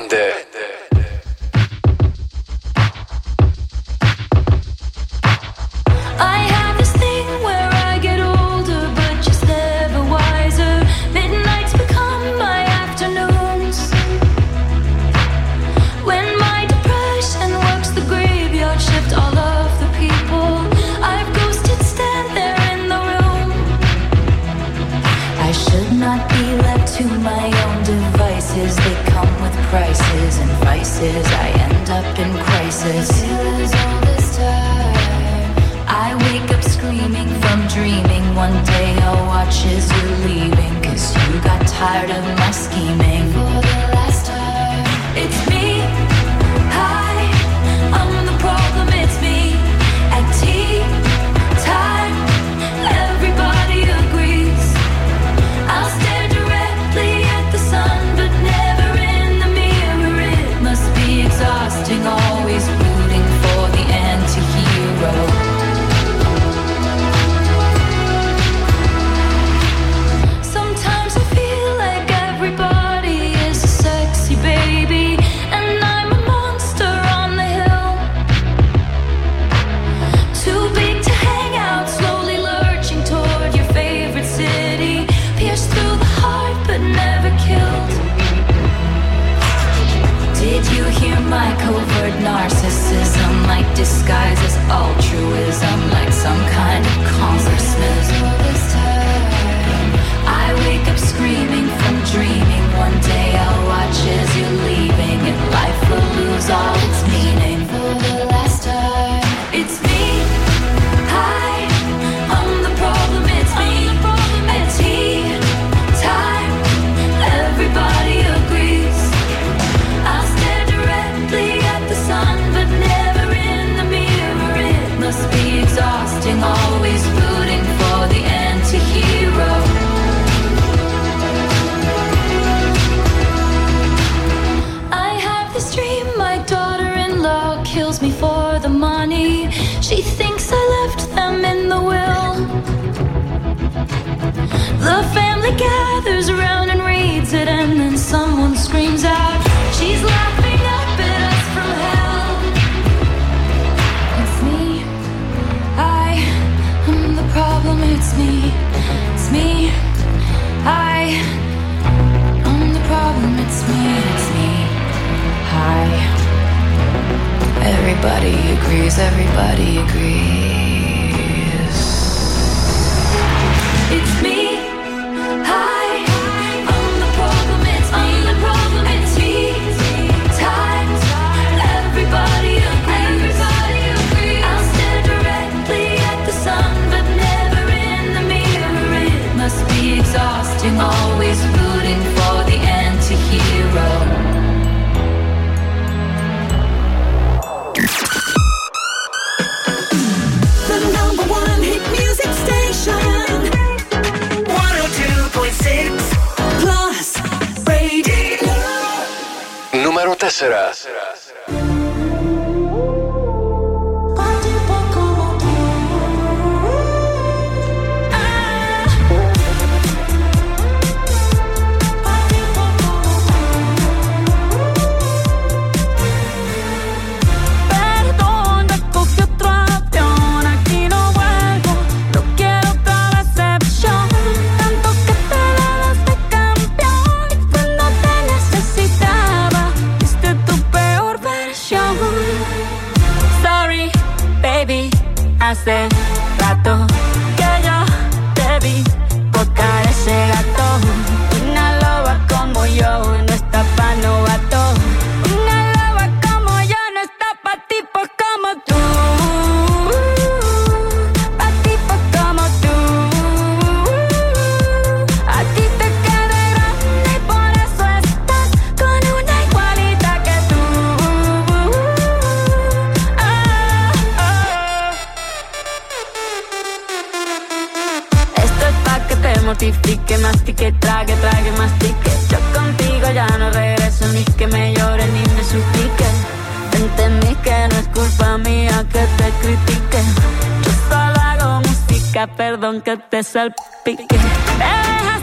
aunque te salpique. Dejas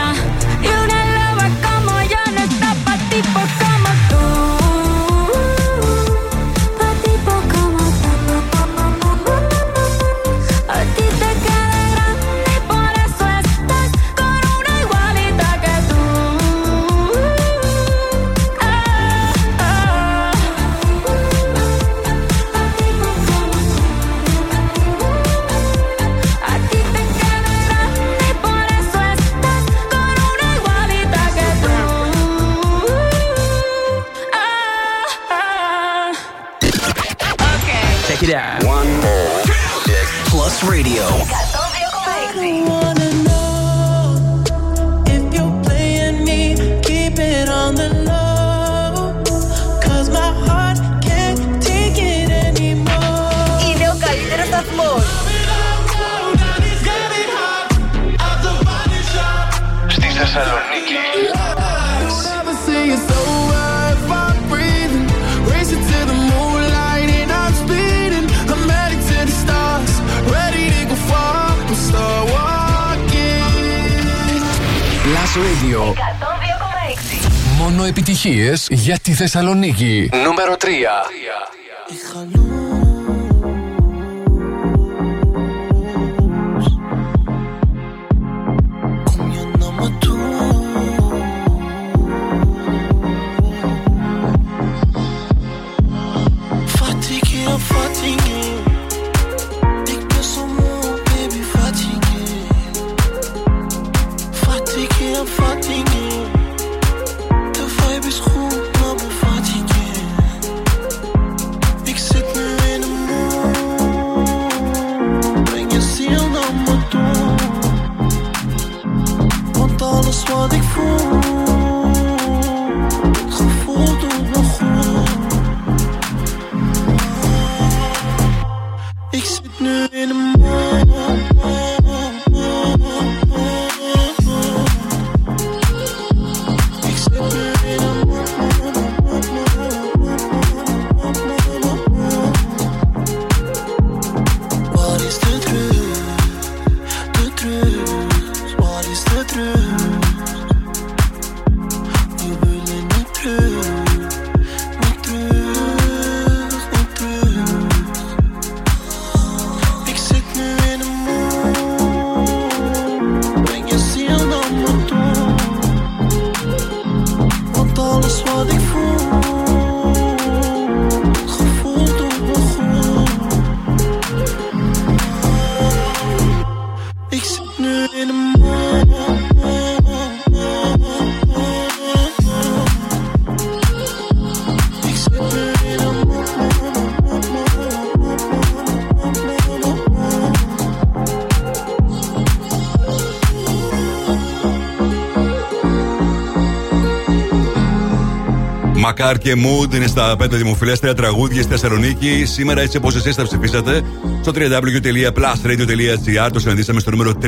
Plus Radio. Μόνο επιτυχίες για τη Θεσσαλονίκη. Νούμερο 3. new in the morning. Μακάρ και Mood είναι στα 5 δημοφιλέστερα τραγούδια στη Θεσσαλονίκη. Σήμερα, έτσι όπως εσείς τα ψηφίσατε, στο www.plusradio.gr το συναντήσαμε στο νούμερο 3.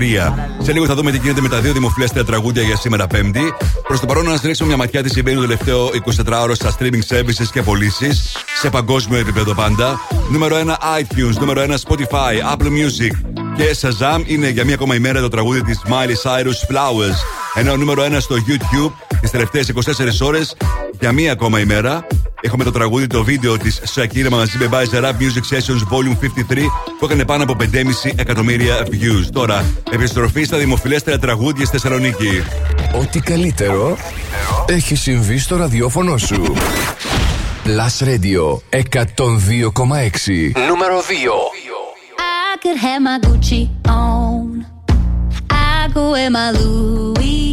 Σε λίγο θα δούμε τι γίνεται με τα δύο δημοφιλέστερα τραγούδια για σήμερα Πέμπτη. Προς το παρόν, να σα ρίξουμε μια ματιά τι συμβαίνει το τελευταίο 24ωρο στα streaming services και πωλήσεις σε παγκόσμιο επίπεδο πάντα. Νούμερο 1 iTunes, νούμερο 1 Spotify, Apple Music και Shazam είναι για μία ακόμα ημέρα το τραγούδι της Miley Cyrus Flowers. Ενώ νούμερο 1 στο YouTube τις τελευταίες 24 ώρες για μία ακόμα ημέρα. Έχουμε το τραγούδι, το βίντεο της Shakira μαζί με Bizer Rap Music Sessions Volume 53 που έκανε πάνω από 5,5 εκατομμύρια views. Τώρα, επιστροφή στα δημοφιλέστερα τραγούδια στη Θεσσαλονίκη. Ό,τι καλύτερο έχει συμβεί στο ραδιόφωνο σου. Plus Radio 102,6. Νούμερο 2. I could have my Gucci on. I could wear my Louis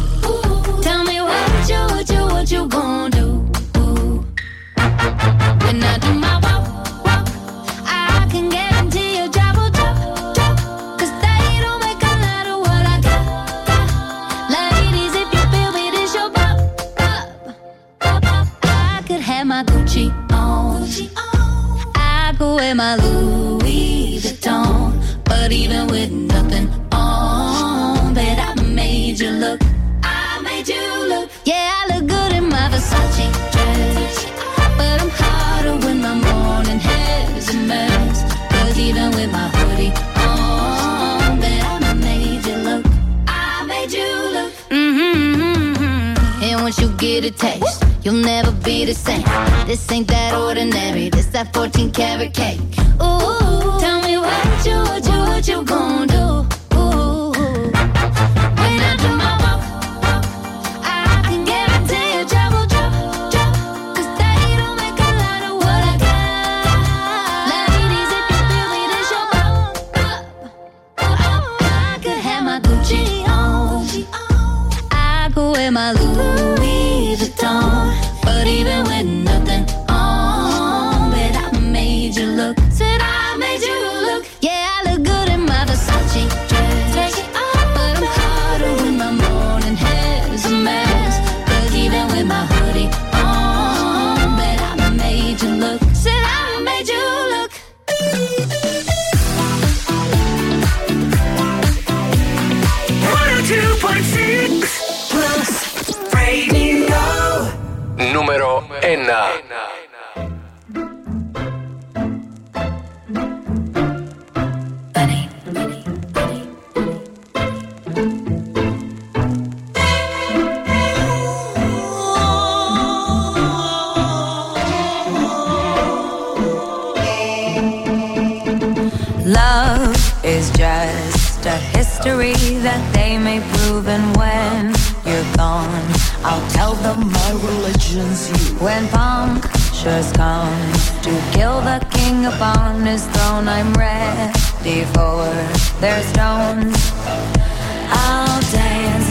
Tell me what you, what you, what you gonna do? When I do my walk, walk, I can guarantee your job will drop, drop. Cause they don't make a lot of what I got, got. Ladies, if you feel me, this your pop, pop, pop, pop. I could have my Gucci on. I could wear my Louis Vuitton. But even with But I'm hotter when my morning hair's a mess. Cause even with my hoodie on, I made you look. I made you look. Mm-hmm. And once you get a taste, you'll never be the same. This ain't that ordinary. This that 14 karat cake. Ooh, tell me what you, what you, what you gon' do? Νούμερο 1. Punctures come to kill the king upon his throne, I'm ready for their stones. I'll dance,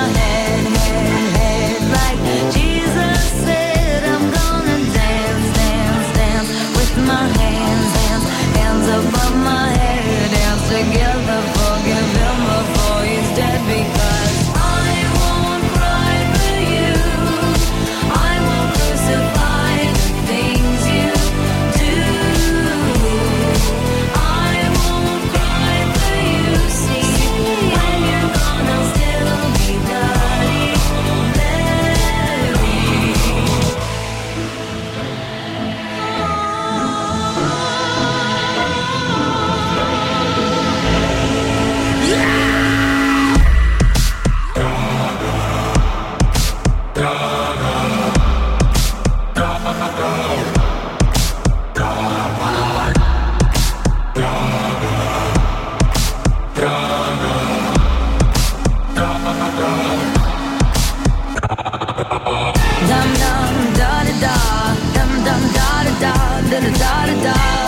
da da da. da da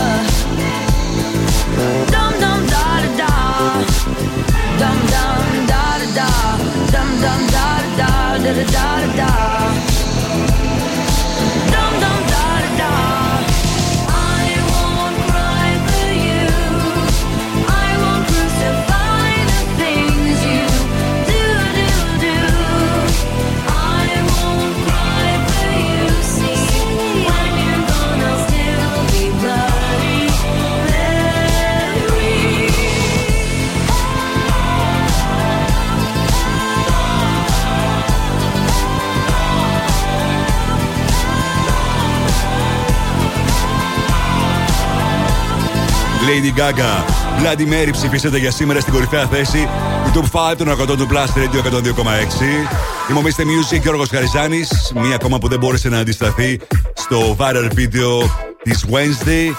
Lady Gaga. Bloody Mary ψηφίσατε για σήμερα στην κορυφαία θέση του Top 5 των 100 του Plus Radio 102,6. Είμαι ο Mr. Music Γιώργος Χαριζάνης. Μία ακόμα που δεν μπόρεσε να αντισταθεί στο viral video της Wednesday.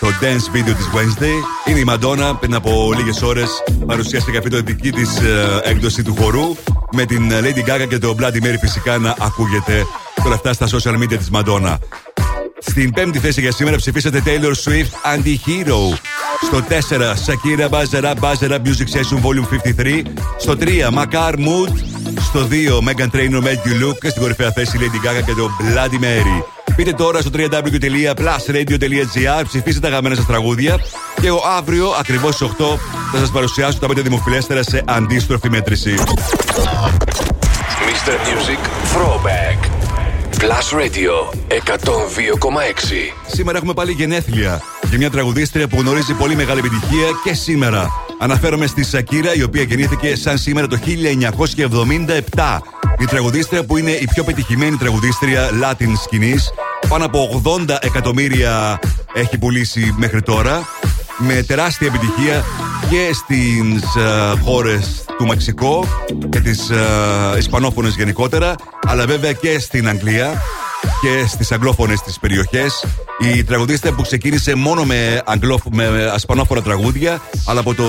Το dance video της Wednesday. Είναι η Madonna. Πριν από λίγες ώρες παρουσίασε και το δική της ε, έκδοση του χορού. Με την ε, Lady Gaga και το Bloody Mary φυσικά να ακούγεται όλα αυτά στα social media της Madonna. Στην πέμπτη θέση για σήμερα ψηφίσατε Taylor Swift Anti-Hero. Στο 4 Shakira Buzzer Up Buzzer Up Music Session Volume 53. Στο 3 Macar Mood. Στο 2 Megan Trainor Make You Look. Και στην κορυφαία θέση Lady Gaga και το Bloody Mary. Πείτε τώρα στο www.plusradio.gr, ψηφίστε τα αγαπημένα σας τραγούδια. Και εγώ αύριο, ακριβώς στις 8, θα σας παρουσιάσω τα 5 δημοφιλέστερα σε αντίστροφη μέτρηση. Mr. Music Throwback. Plus Radio 102,6. Σήμερα έχουμε πάλι γενέθλια για μια τραγουδίστρια που γνωρίζει πολύ μεγάλη επιτυχία και σήμερα. Αναφέρομαι στη Σακύρα, η οποία γεννήθηκε σαν σήμερα το 1977. Η τραγουδίστρια που είναι η πιο πετυχημένη τραγουδίστρια Latin σκηνής. Πάνω από 80 εκατομμύρια έχει πουλήσει μέχρι τώρα. Με τεράστια επιτυχία και στις ε, χώρες του Μεξικό και τις ε, Ισπανόφωνες γενικότερα, αλλά βέβαια και στην Αγγλία και στις αγγλόφωνες τις περιοχές. Η τραγουδίστρια που ξεκίνησε μόνο με, αγγλόφ, με ασπανόφωνα τραγούδια, αλλά από το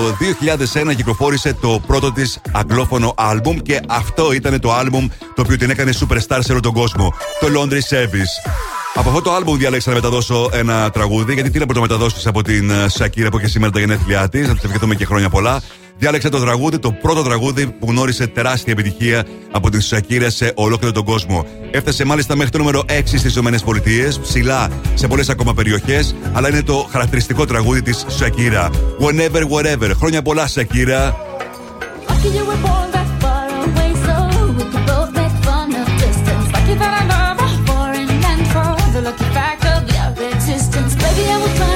2001 κυκλοφόρησε το πρώτο της αγγλόφωνο άλμπουμ και αυτό ήταν το άλμπουμ το οποίο την έκανε superstar σε όλο τον κόσμο, το Laundry Service. Από αυτό το άλμπουμ διάλεξα να μεταδώσω ένα τραγούδι, γιατί τι να πρωτομεταδώσει από την ε, Σακύρα που έχει σήμερα τα γενέθλιά της, να τη ευχηθούμε και χρόνια πολλά. Διάλεξα το τραγούδι, το πρώτο τραγούδι που γνώρισε τεράστια επιτυχία από την Σακύρα σε ολόκληρο τον κόσμο. Έφτασε μάλιστα μέχρι το νούμερο 6 στις ΗΠΑ, ψηλά σε πολλές ακόμα περιοχές, αλλά είναι το χαρακτηριστικό τραγούδι της Σακύρα. Whenever, wherever. Χρόνια πολλά, Σακύρα. Lucky you were born that far away, so we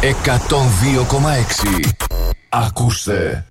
102,6. Ακούστε.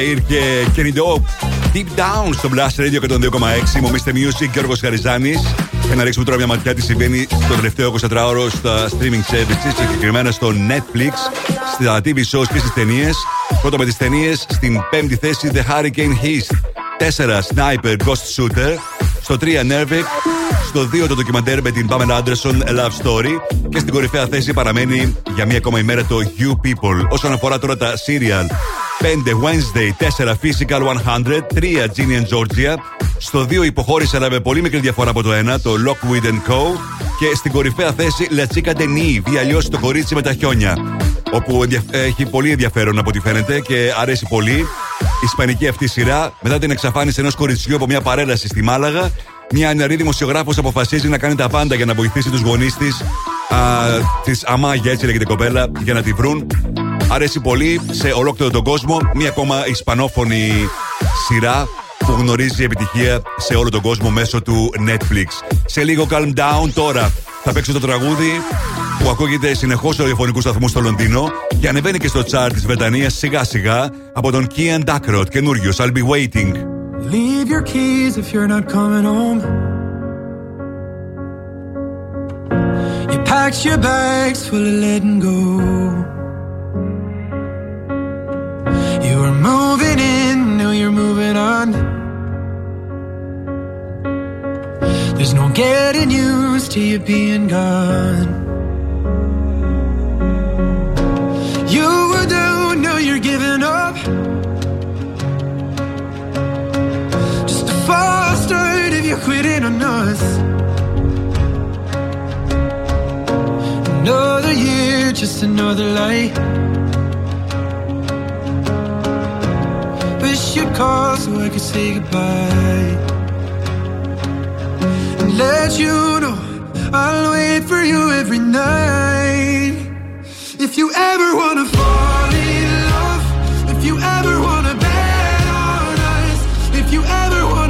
Έγκλοκ, Έλα και Κενιντό. Deep down στο Blast Radio 102,6. Μου Mr. Music Γιώργος Χαριζάνης. Για να ρίξουμε τώρα μια ματιά τι συμβαίνει στο τελευταίο 24ωρο στα streaming services, συγκεκριμένα στο Netflix, στα TV shows και στις ταινίες. Πρώτα με τις ταινίες, στην πέμπτη θέση The Hurricane Heast. 4 Sniper Ghost Shooter. Στο 3 Nervic. Στο 2 το ντοκιμαντέρ με την Pamela Anderson A Love Story. Και στην κορυφαία θέση παραμένει για μία ακόμα ημέρα το You People. Όσον αφορά τώρα τα serial. 5 Wednesday, 4 Physical 100, 3 Ginny and Georgia. Στο 2 υποχώρησε αλλά με πολύ μικρή διαφορά από το 1, το Lockwood Co. Και στην κορυφαία θέση La Chica de Nive, ή αλλιώς το κορίτσι με τα χιόνια. Όπου ενδια- έχει πολύ ενδιαφέρον από ό,τι φαίνεται και αρέσει πολύ. Η ισπανική αυτή σειρά, μετά την εξαφάνιση ενός κοριτσιού από μια παρέλαση στη Μάλαγα, μια νεαρή δημοσιογράφος αποφασίζει να κάνει τα πάντα για να βοηθήσει τους γονείς της, της Αμάγια, έτσι λέγεται η κοπέλα, για να τη βρουν. Αρέσει πολύ σε ολόκληρο τον κόσμο. Μία ακόμα ισπανόφωνη σειρά που γνωρίζει επιτυχία σε όλο τον κόσμο μέσω του Netflix. Σε λίγο calm down τώρα θα παίξω το τραγούδι που ακούγεται συνεχώς σε ραδιοφωνικούς σταθμούς στο Λονδίνο και ανεβαίνει και στο chart της Βρετανίας σιγά σιγά από τον Kian Duckroth, καινούριος I'll be waiting. Leave your keys if you're not coming home. You packed your bags full of letting go. moving in, now you're moving on. There's no getting used to you being gone. You were down, now you're giving up. Just a false start if you're quitting on us. Another year, just another light. wish you'd call so I could say goodbye and let you know I'll wait for you every night. If you ever wanna fall in love, if you ever wanna bet on us, if you ever wanna.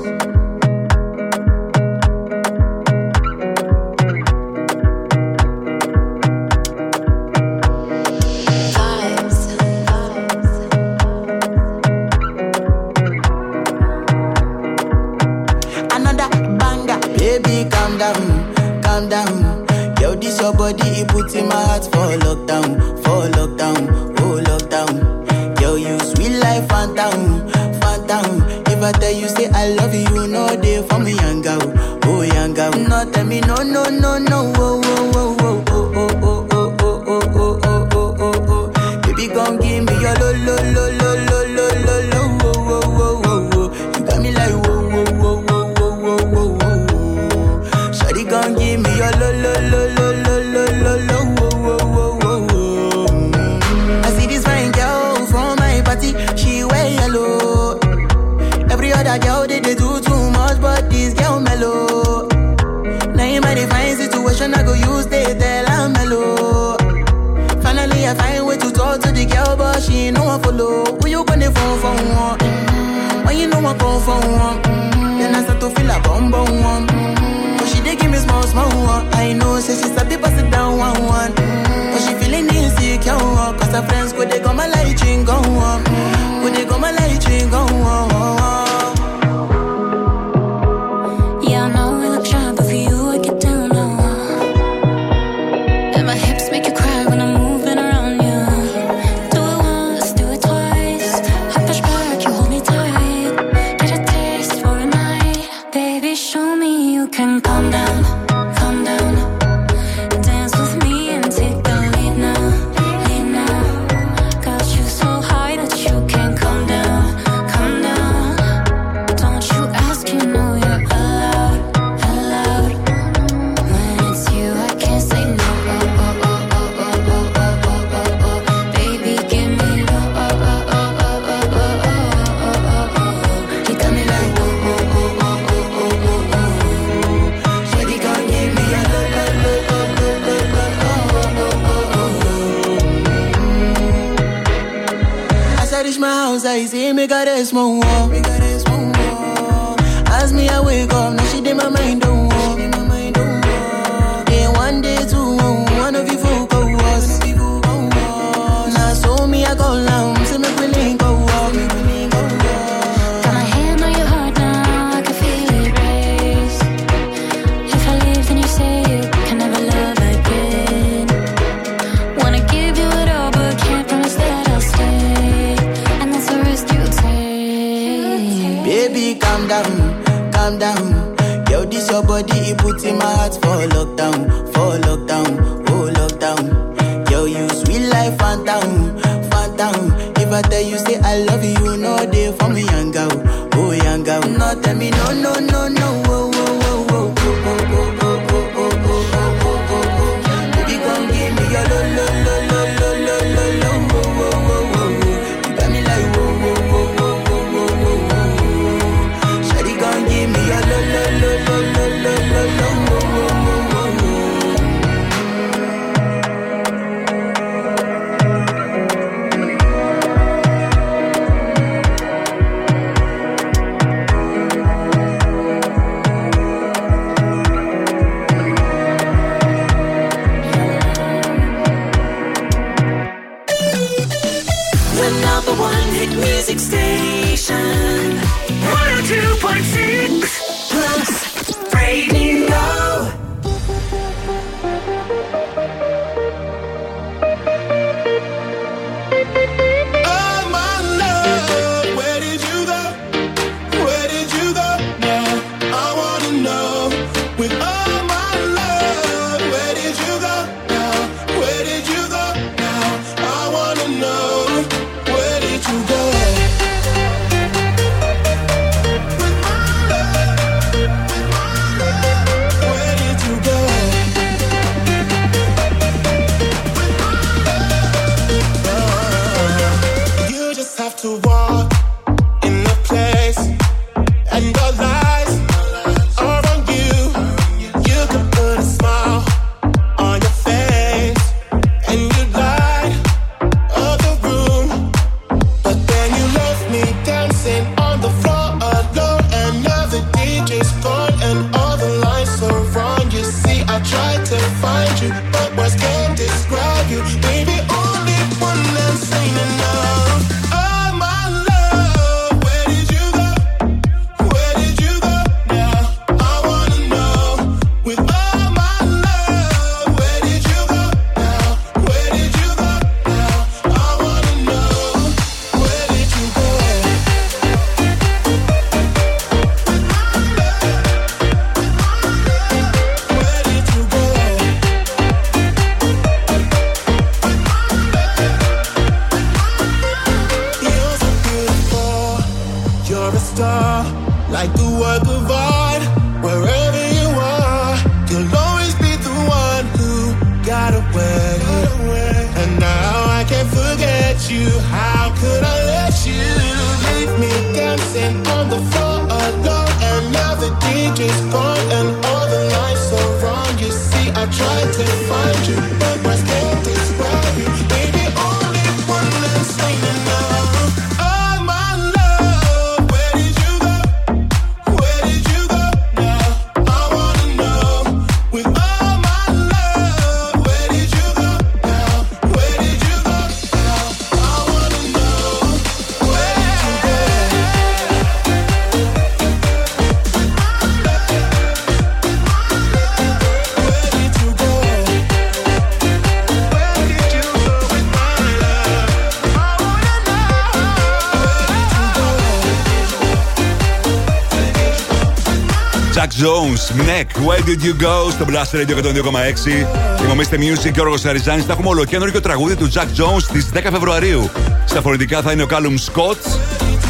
Why Did You Go στο Blast Radio 102,6. Θυμόμαστε Music και ο Αριζάνη. Θα έχουμε ολοκένουργιο τραγούδι του Jack Jones στις 10 Φεβρουαρίου. Στα φορητικά θα είναι ο Callum Scott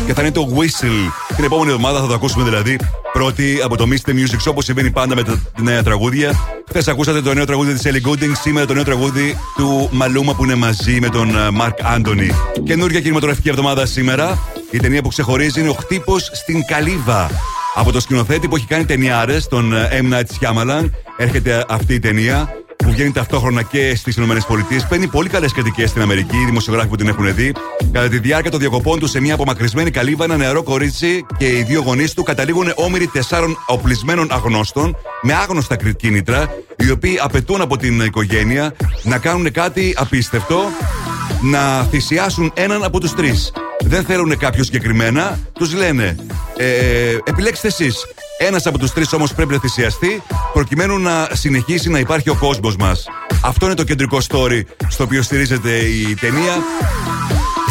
και θα είναι το Whistle. Την επόμενη εβδομάδα θα το ακούσουμε δηλαδή πρώτη από το Mr. Music όπως συμβαίνει πάντα με τα νέα τραγούδια. Χθες ακούσατε το νέο τραγούδι της Ellie Gooding, σήμερα το νέο τραγούδι του Μαλούμα που είναι μαζί με τον ε, Mark Anthony. Καινούργια κινηματογραφική εβδομάδα σήμερα. Η ταινία που ξεχωρίζει είναι Ο Χτύπος στην Καλύβα. Από το σκηνοθέτη που έχει κάνει ταινιάρες, τον ε, M. Night Shyamalan, έρχεται αυτή η ταινία που βγαίνει ταυτόχρονα και στις ΗΠΑ. Παίρνει πολύ καλές κριτικές στην Αμερική, οι δημοσιογράφοι που την έχουν δει. Κατά τη διάρκεια των διακοπών του σε μια απομακρυσμένη καλύβα, ένα νεαρό κορίτσι και οι δύο γονείς του καταλήγουν όμοιροι τεσσάρων οπλισμένων αγνώστων με άγνωστα κίνητρα, οι οποίοι απαιτούν από την οικογένεια να κάνουν κάτι απίστευτο, να θυσιάσουν έναν από τους τρεις. Δεν θέλουν κάποιο συγκεκριμένα, τους λένε ε, επιλέξτε εσείς. Ένας από τους τρεις όμως πρέπει να θυσιαστεί προκειμένου να συνεχίσει να υπάρχει ο κόσμος μας. Αυτό είναι το κεντρικό story στο οποίο στηρίζεται η ταινία.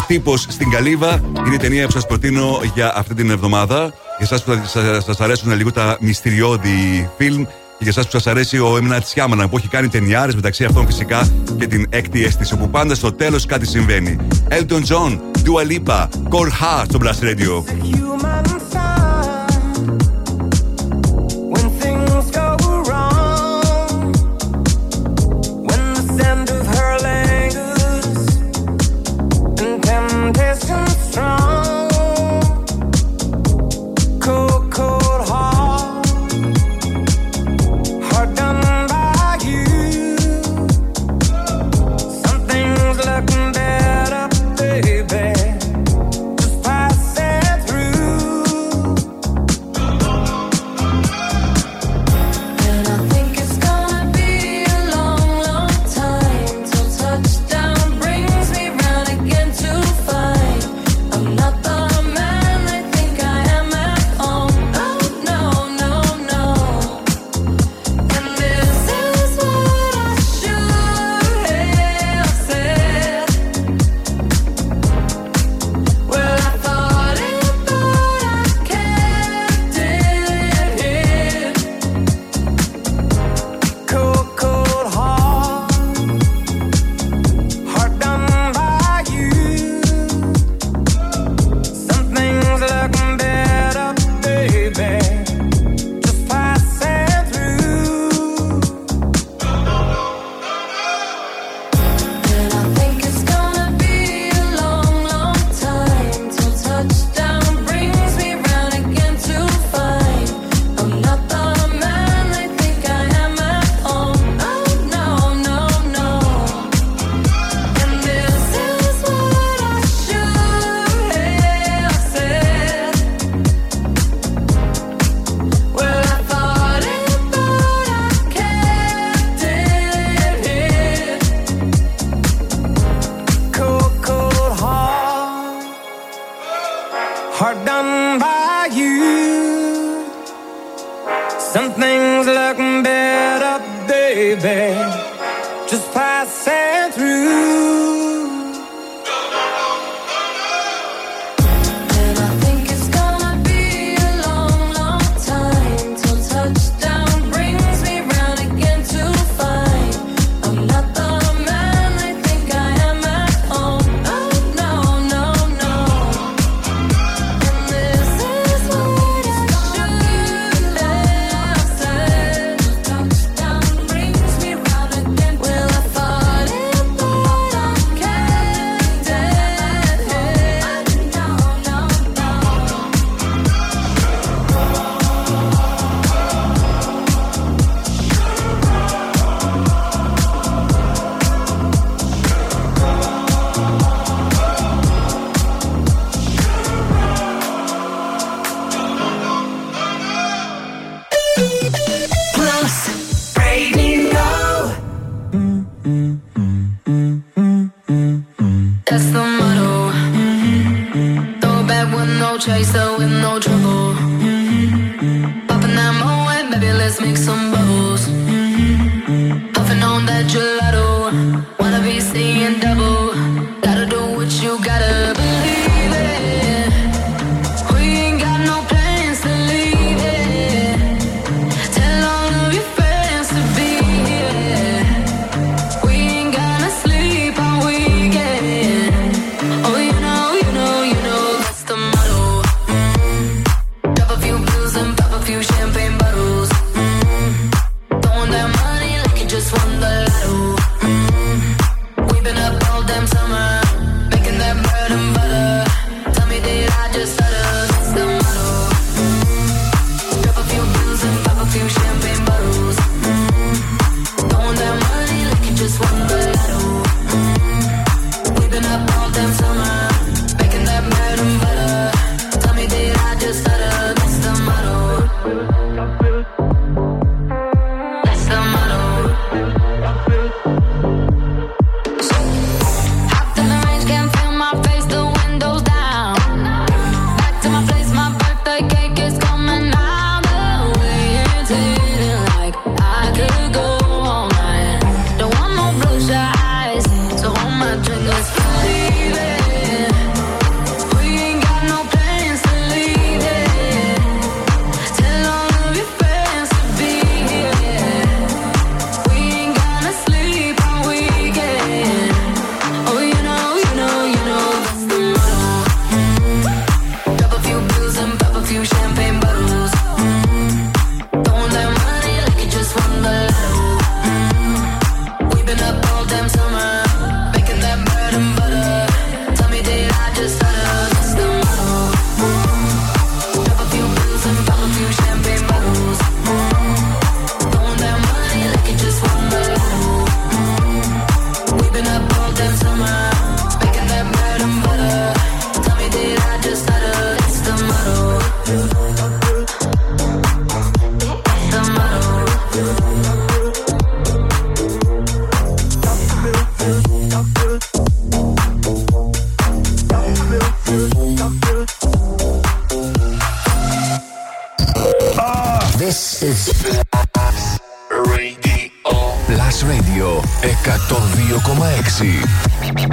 Τύπο στην Καλύβα είναι η ταινία που σας προτείνω για αυτή την εβδομάδα. Για εσάς που σας αρέσουν λίγο τα μυστηριώδη φιλμ και για εσάς που σας αρέσει ο Έμινα Τσιάμανα που έχει κάνει ταινιάρες μεταξύ αυτών φυσικά και την έκτη αίσθηση όπου πάντα στο τέλος κάτι συμβαίνει. Elton John, Dua Lipa, Core Heart στο Blast Radio.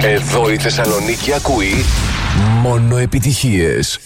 Εδώ η Θεσσαλονίκη ακούει μόνο επιτυχίες.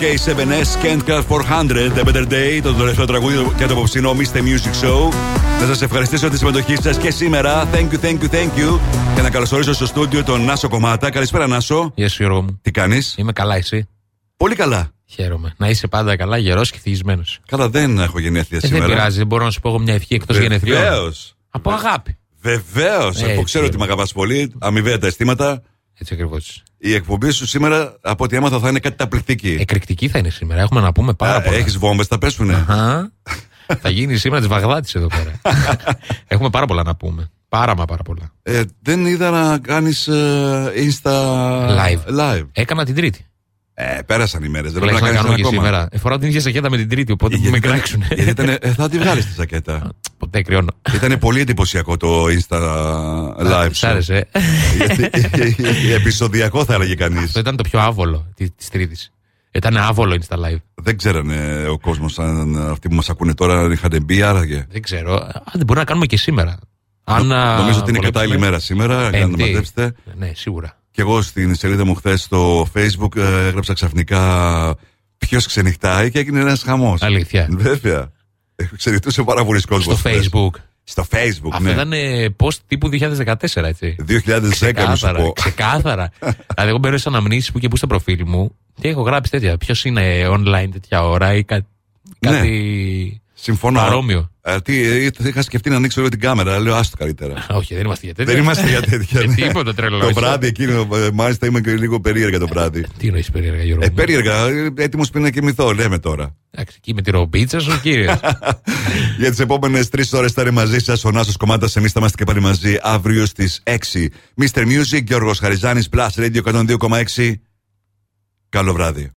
K7S Kentcast 400 The Better Day, το τελευταίο τραγούδι και το απόψινό Mr. Music Show. Να σα ευχαριστήσω για τη συμμετοχή σα και σήμερα. Thank you, thank you, thank you. Και να καλωσορίσω στο στούντιο τον Νάσο Κομμάτα. Καλησπέρα, Νάσο. Γεια σου, Γιώργο μου. Τι κάνει. Είμαι καλά, εσύ. Πολύ καλά. Χαίρομαι. Να είσαι πάντα καλά, γερό και θυγισμένο. Καλά, δεν έχω γενέθλια ε, σήμερα. Δεν πειράζει, δεν μπορώ να σου πω εγώ μια ευχή εκτό γενέθλια. Βεβαίω. Από αγάπη. Βεβαίω. Εγώ ξέρω ότι με αγαπά πολύ. Αμοιβαία τα αισθήματα. Έτσι ακριβώς. Η εκπομπή σου σήμερα, από ό,τι έμαθα, θα είναι καταπληκτική. Εκρηκτική θα είναι σήμερα. Έχουμε να πούμε πάρα πολλά. Έχεις βόμβες, θα πέσουνε. Αχα. θα γίνει σήμερα της Βαγδάτης εδώ πέρα. Έχουμε πάρα πολλά να πούμε. Πάρα μα πάρα πολλά. Ε, δεν είδα να κάνεις Insta Live. live. Έκανα την Τρίτη. Ε, πέρασαν οι μέρες. Δεν πρέπει να Τουλάχιστον να κάνεις κάνουμε και ακόμα. σήμερα. Ε, φοράω την ίδια σακέτα με την Τρίτη, οπότε Γιατί με ήταν- κράξουν. γιατί ήταν- ε, θα τη βγάλεις τη ζακέτα. Ποτέ κρυώνω. Ήταν πολύ εντυπωσιακό το Insta live. Σ' άρεσε. ε; Γιατί- Επεισοδιακό θα έλεγε κανείς. Αυτό ήταν το πιο άβολο τη Τρίτης. Ήταν άβολο Insta Live. Δεν ξέρανε ο κόσμος αν αυτοί που μας ακούνε τώρα είχαν μπει άραγε. Δεν ξέρω. Αν μπορεί να κάνουμε και σήμερα. Αν, α, Νομίζω ότι είναι βολέψουμε- κατάλληλη μέρα σήμερα για να Πέμπτη. μαζέψετε. Ναι, σίγουρα. Και εγώ στην σελίδα μου χθες στο Facebook ε, έγραψα ξαφνικά ποιος ξενυχτάει και έγινε ένας χαμός. Αλήθεια. Βέβαια. Ε, Ξενυχτούσε πάρα πολλοί κόσμος. Στο Facebook. Στο Facebook, Αυτό ναι. ήταν ε, post τύπου 2014, έτσι. 2010 να σου Ξεκάθαρα. πω. ξεκάθαρα. δηλαδή, εγώ μπαίνω στις αναμνήσεις που και που στο προφίλ μου και έχω γράψει τέτοια. Ποιος είναι online τέτοια ώρα ή κα- κάτι. Συμφωνώ. Παρόμοιο. Ε, τι, ε, είχα σκεφτεί να ανοίξω λίγο την κάμερα. Λέω άστο καλύτερα. Όχι, δεν είμαστε για τέτοια. Δεν είμαστε για τέτοια. Ε, ναι. Τίποτα τρελό. Το εσύ. βράδυ εκείνο, ε, μάλιστα είμαι και λίγο περίεργα το βράδυ. Τι εννοείς περίεργα, Γιώργο; Ε, περίεργα, έτοιμος πριν να κοιμηθώ, λέμε τώρα. Εντάξει, εκεί με τη ρομπίτσα σου, κύριε. Για τις επόμενες τρεις ώρες θα είναι μαζί σας ο Νάσος Κομμάτας. Εμείς θα είμαστε και πάλι μαζί αύριο στις 6. Mr. Music, Γιώργος Χαριζάνης, Plus Radio 102,6. Καλό βράδυ.